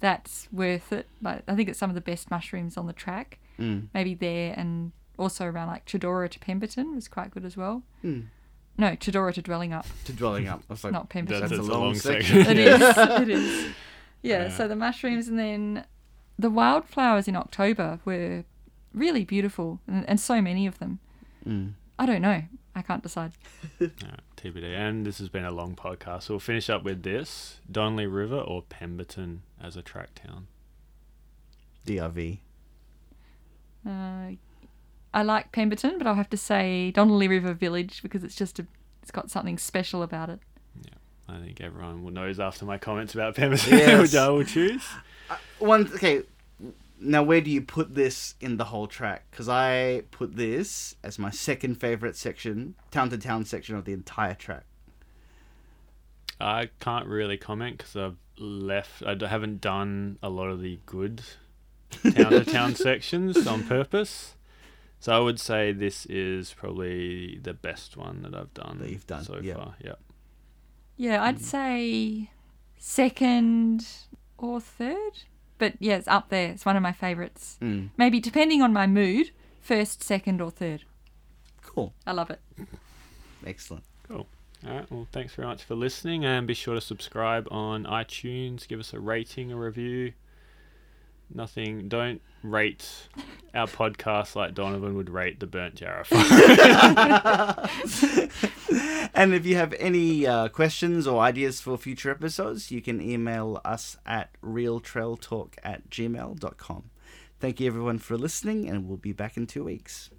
That's worth it. Like I think it's some of the best mushrooms on the track. Mm. Maybe there and also around like Chadoora to Pemberton was quite good as well. Mm. No, Chadoora to Dwellingup, To Dwellingup. I like, not Pemberton. That's, That's a a long long section. section. it is. [LAUGHS] It is. Yeah, Yeah. So the mushrooms and then the wildflowers in October were really beautiful, and, and so many of them. Mm. I don't know. I can't decide. [LAUGHS] Alright, TBD. And this has been a long podcast. So we'll finish up with this Donnelly River or Pemberton as a track town. DRV. Uh, I like Pemberton, but I'll have to say Donnelly River Village because it's just a, it's got something special about it. I think everyone will knows after my comments about Pemberton Yes. which I will choose. Uh, one okay. Now, where do you put this in the whole track? Because I put this as my second favorite section, town to town section of the entire track. I can't really comment because I've left. I haven't done a lot of the good town to town [LAUGHS] sections on purpose. So I would say this is probably the best one that I've done. That you've done, so yeah. far. Yeah. Yeah, I'd say second or third, but yeah, it's up there. It's one of my favorites. Mm. Maybe depending on my mood, first, second, or third. Cool. I love it. Excellent. Cool. All right. Well, thanks very much for listening, and be sure to subscribe on iTunes. Give us a rating, a review. Nothing. Don't rate our podcast like Donovan would rate the burnt jar of fire. and if you have any uh, questions or ideas for future episodes, you can email us at realtrailtalk at gmail.com. Thank you everyone for listening, and we'll be back in two weeks.